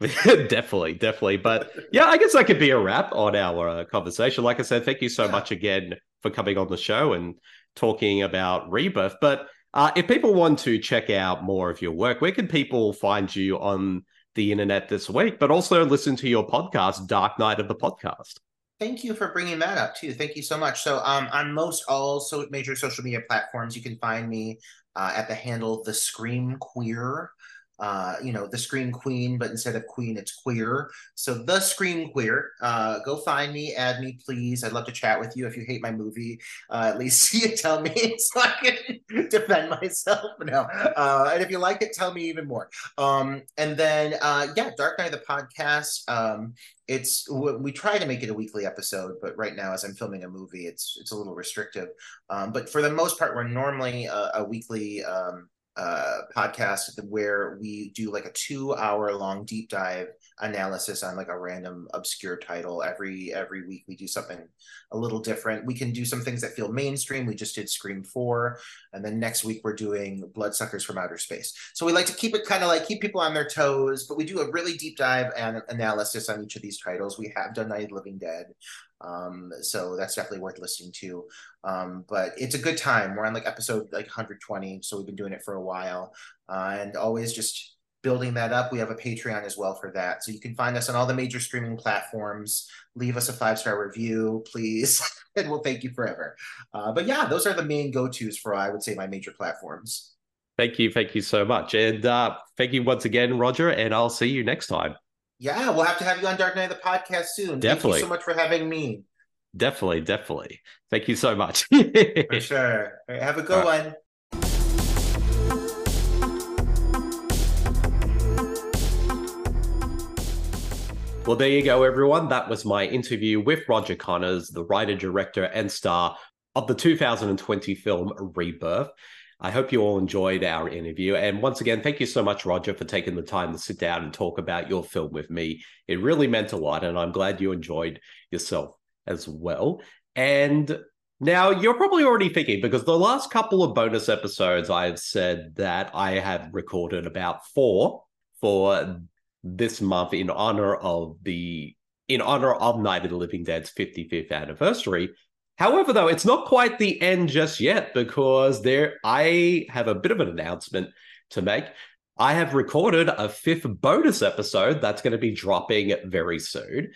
(laughs) definitely, definitely. But yeah, I guess that could be a wrap on our uh, conversation. Like I said, thank you so much again for coming on the show and talking about Rebirth. But uh, if people want to check out more of your work, where can people find you on the internet this week? But also listen to your podcast, Dark Night of the Podcast. Thank you for bringing that up too. Thank you so much. So, um, on most all so major social media platforms, you can find me uh, at the handle the Scream Queer uh, you know, the Scream Queen, but instead of Queen, it's queer. So the Scream Queer. Uh, go find me, add me, please. I'd love to chat with you. If you hate my movie, uh, at least (laughs) you tell me (laughs) so I can (laughs) defend myself. No, uh, and if you like it, tell me even more. Um, and then uh, yeah, Dark Night of the podcast. Um, it's we try to make it a weekly episode, but right now, as I'm filming a movie, it's it's a little restrictive. Um, but for the most part, we're normally a, a weekly um, uh, podcast where we do like a two hour long deep dive analysis on like a random obscure title. Every every week we do something a little different. We can do some things that feel mainstream. We just did scream 4 and then next week we're doing bloodsuckers from outer space. So we like to keep it kind of like keep people on their toes but we do a really deep dive and analysis on each of these titles. We have done night of living dead um, so that's definitely worth listening to. Um, but it's a good time. We're on like episode like 120, so we've been doing it for a while, uh, and always just building that up. We have a Patreon as well for that, so you can find us on all the major streaming platforms. Leave us a five star review, please, (laughs) and we'll thank you forever. Uh, but yeah, those are the main go tos for I would say my major platforms. Thank you, thank you so much, and uh, thank you once again, Roger. And I'll see you next time. Yeah, we'll have to have you on Dark Night of the podcast soon. Definitely. Thank you so much for having me. Definitely, definitely. Thank you so much. for sure. Right, have a good one. Well, there you go, everyone. That was my interview with Roger Conners, the writer, director, and star of the 2020 film Rebirth. I hope you all enjoyed our interview. And once again, thank you so much, Roger, for taking the time to sit down and talk about your film with me. It really meant a lot, and I'm glad you enjoyed yourself as well. And now you're probably already thinking, because the last couple of bonus episodes, I've said that I have recorded about four for this month in honor of the in honor of Night of the Living Dead's 55th anniversary. However, though, it's not quite the end just yet because there I have a bit of an announcement to make. I have recorded a fifth bonus episode that's going to be dropping very soon.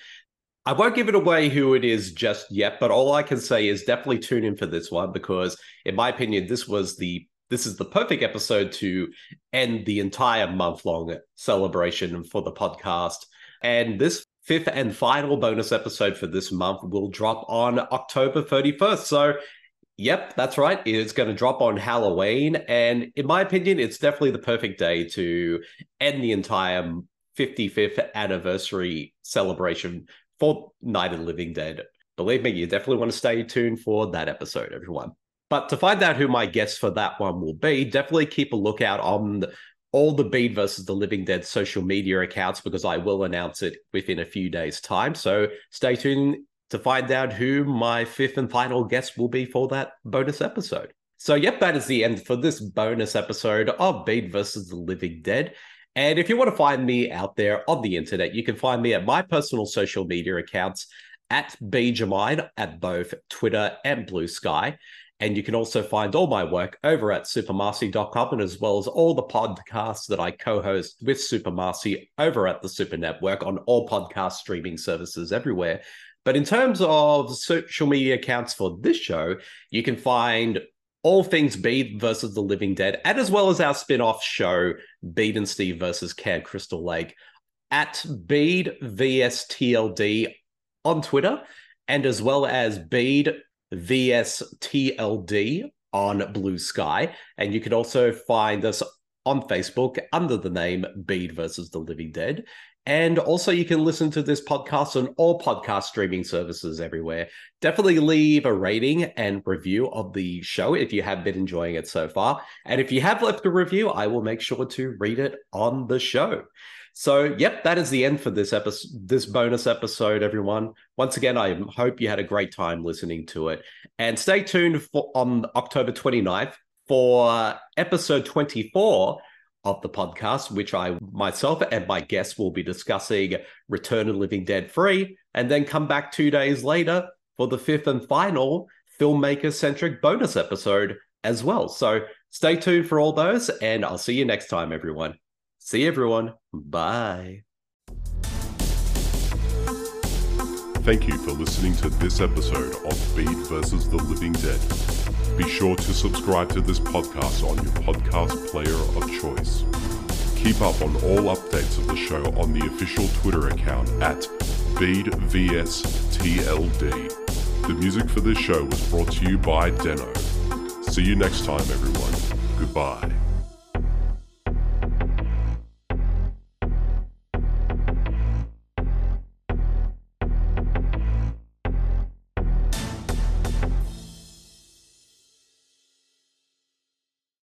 I won't give it away who it is just yet, but all I can say is definitely tune in for this one because, in my opinion, this was the this is the perfect episode to end the entire month long celebration for the podcast. And this fifth and final bonus episode for this month will drop on October 31st. So, yep, that's right. It's going to drop on Halloween. And in my opinion, it's definitely the perfect day to end the entire 55th anniversary celebration for Night of the Living Dead. Believe me, you definitely want to stay tuned for that episode, everyone. But to find out who my guests for that one will be, definitely keep a lookout on the, all the Bede versus the Living Dead social media accounts because I will announce it within a few days' time. So stay tuned to find out who my fifth and final guest will be for that bonus episode. So, yep, that is the end for this bonus episode of Bede versus the Living Dead. And if you want to find me out there on the internet, you can find me at my personal social media accounts at BedeJermyn at both Twitter and Blue Sky. And you can also find all my work over at supermarcey.com and as well as all the podcasts that I co host with Supermarcey over at the Super Network on all podcast streaming services everywhere. But in terms of social media accounts for this show, you can find all things Bede versus the Living Dead, and as well as our spin off show, Bede and Steve versus Camp Crystal Lake, at Bede VSTLD on Twitter, and as well as Bede VSTLD on Blue Sky. And you can also find us on Facebook under the name Bede versus the Living Dead. And also, you can listen to this podcast on all podcast streaming services everywhere. Definitely leave a rating and review of the show if you have been enjoying it so far. And if you have left a review, I will make sure to read it on the show. So, yep, that is the end for this episode, this bonus episode, everyone. Once again, I hope you had a great time listening to it. And stay tuned for on October 29th for episode 24 of the podcast, which I myself and my guests will be discussing Return of Living Dead Three, and then come back two days later for the fifth and final filmmaker centric bonus episode as well. So stay tuned for all those, and I'll see you next time, everyone. See everyone. Bye. Thank you for listening to this episode of Bede versus the Living Dead. Be sure to subscribe to this podcast on your podcast player of choice. Keep up on all updates of the show on the official Twitter account at BedeVSTLD. The music for this show was brought to you by Deno. See you next time, everyone. Goodbye.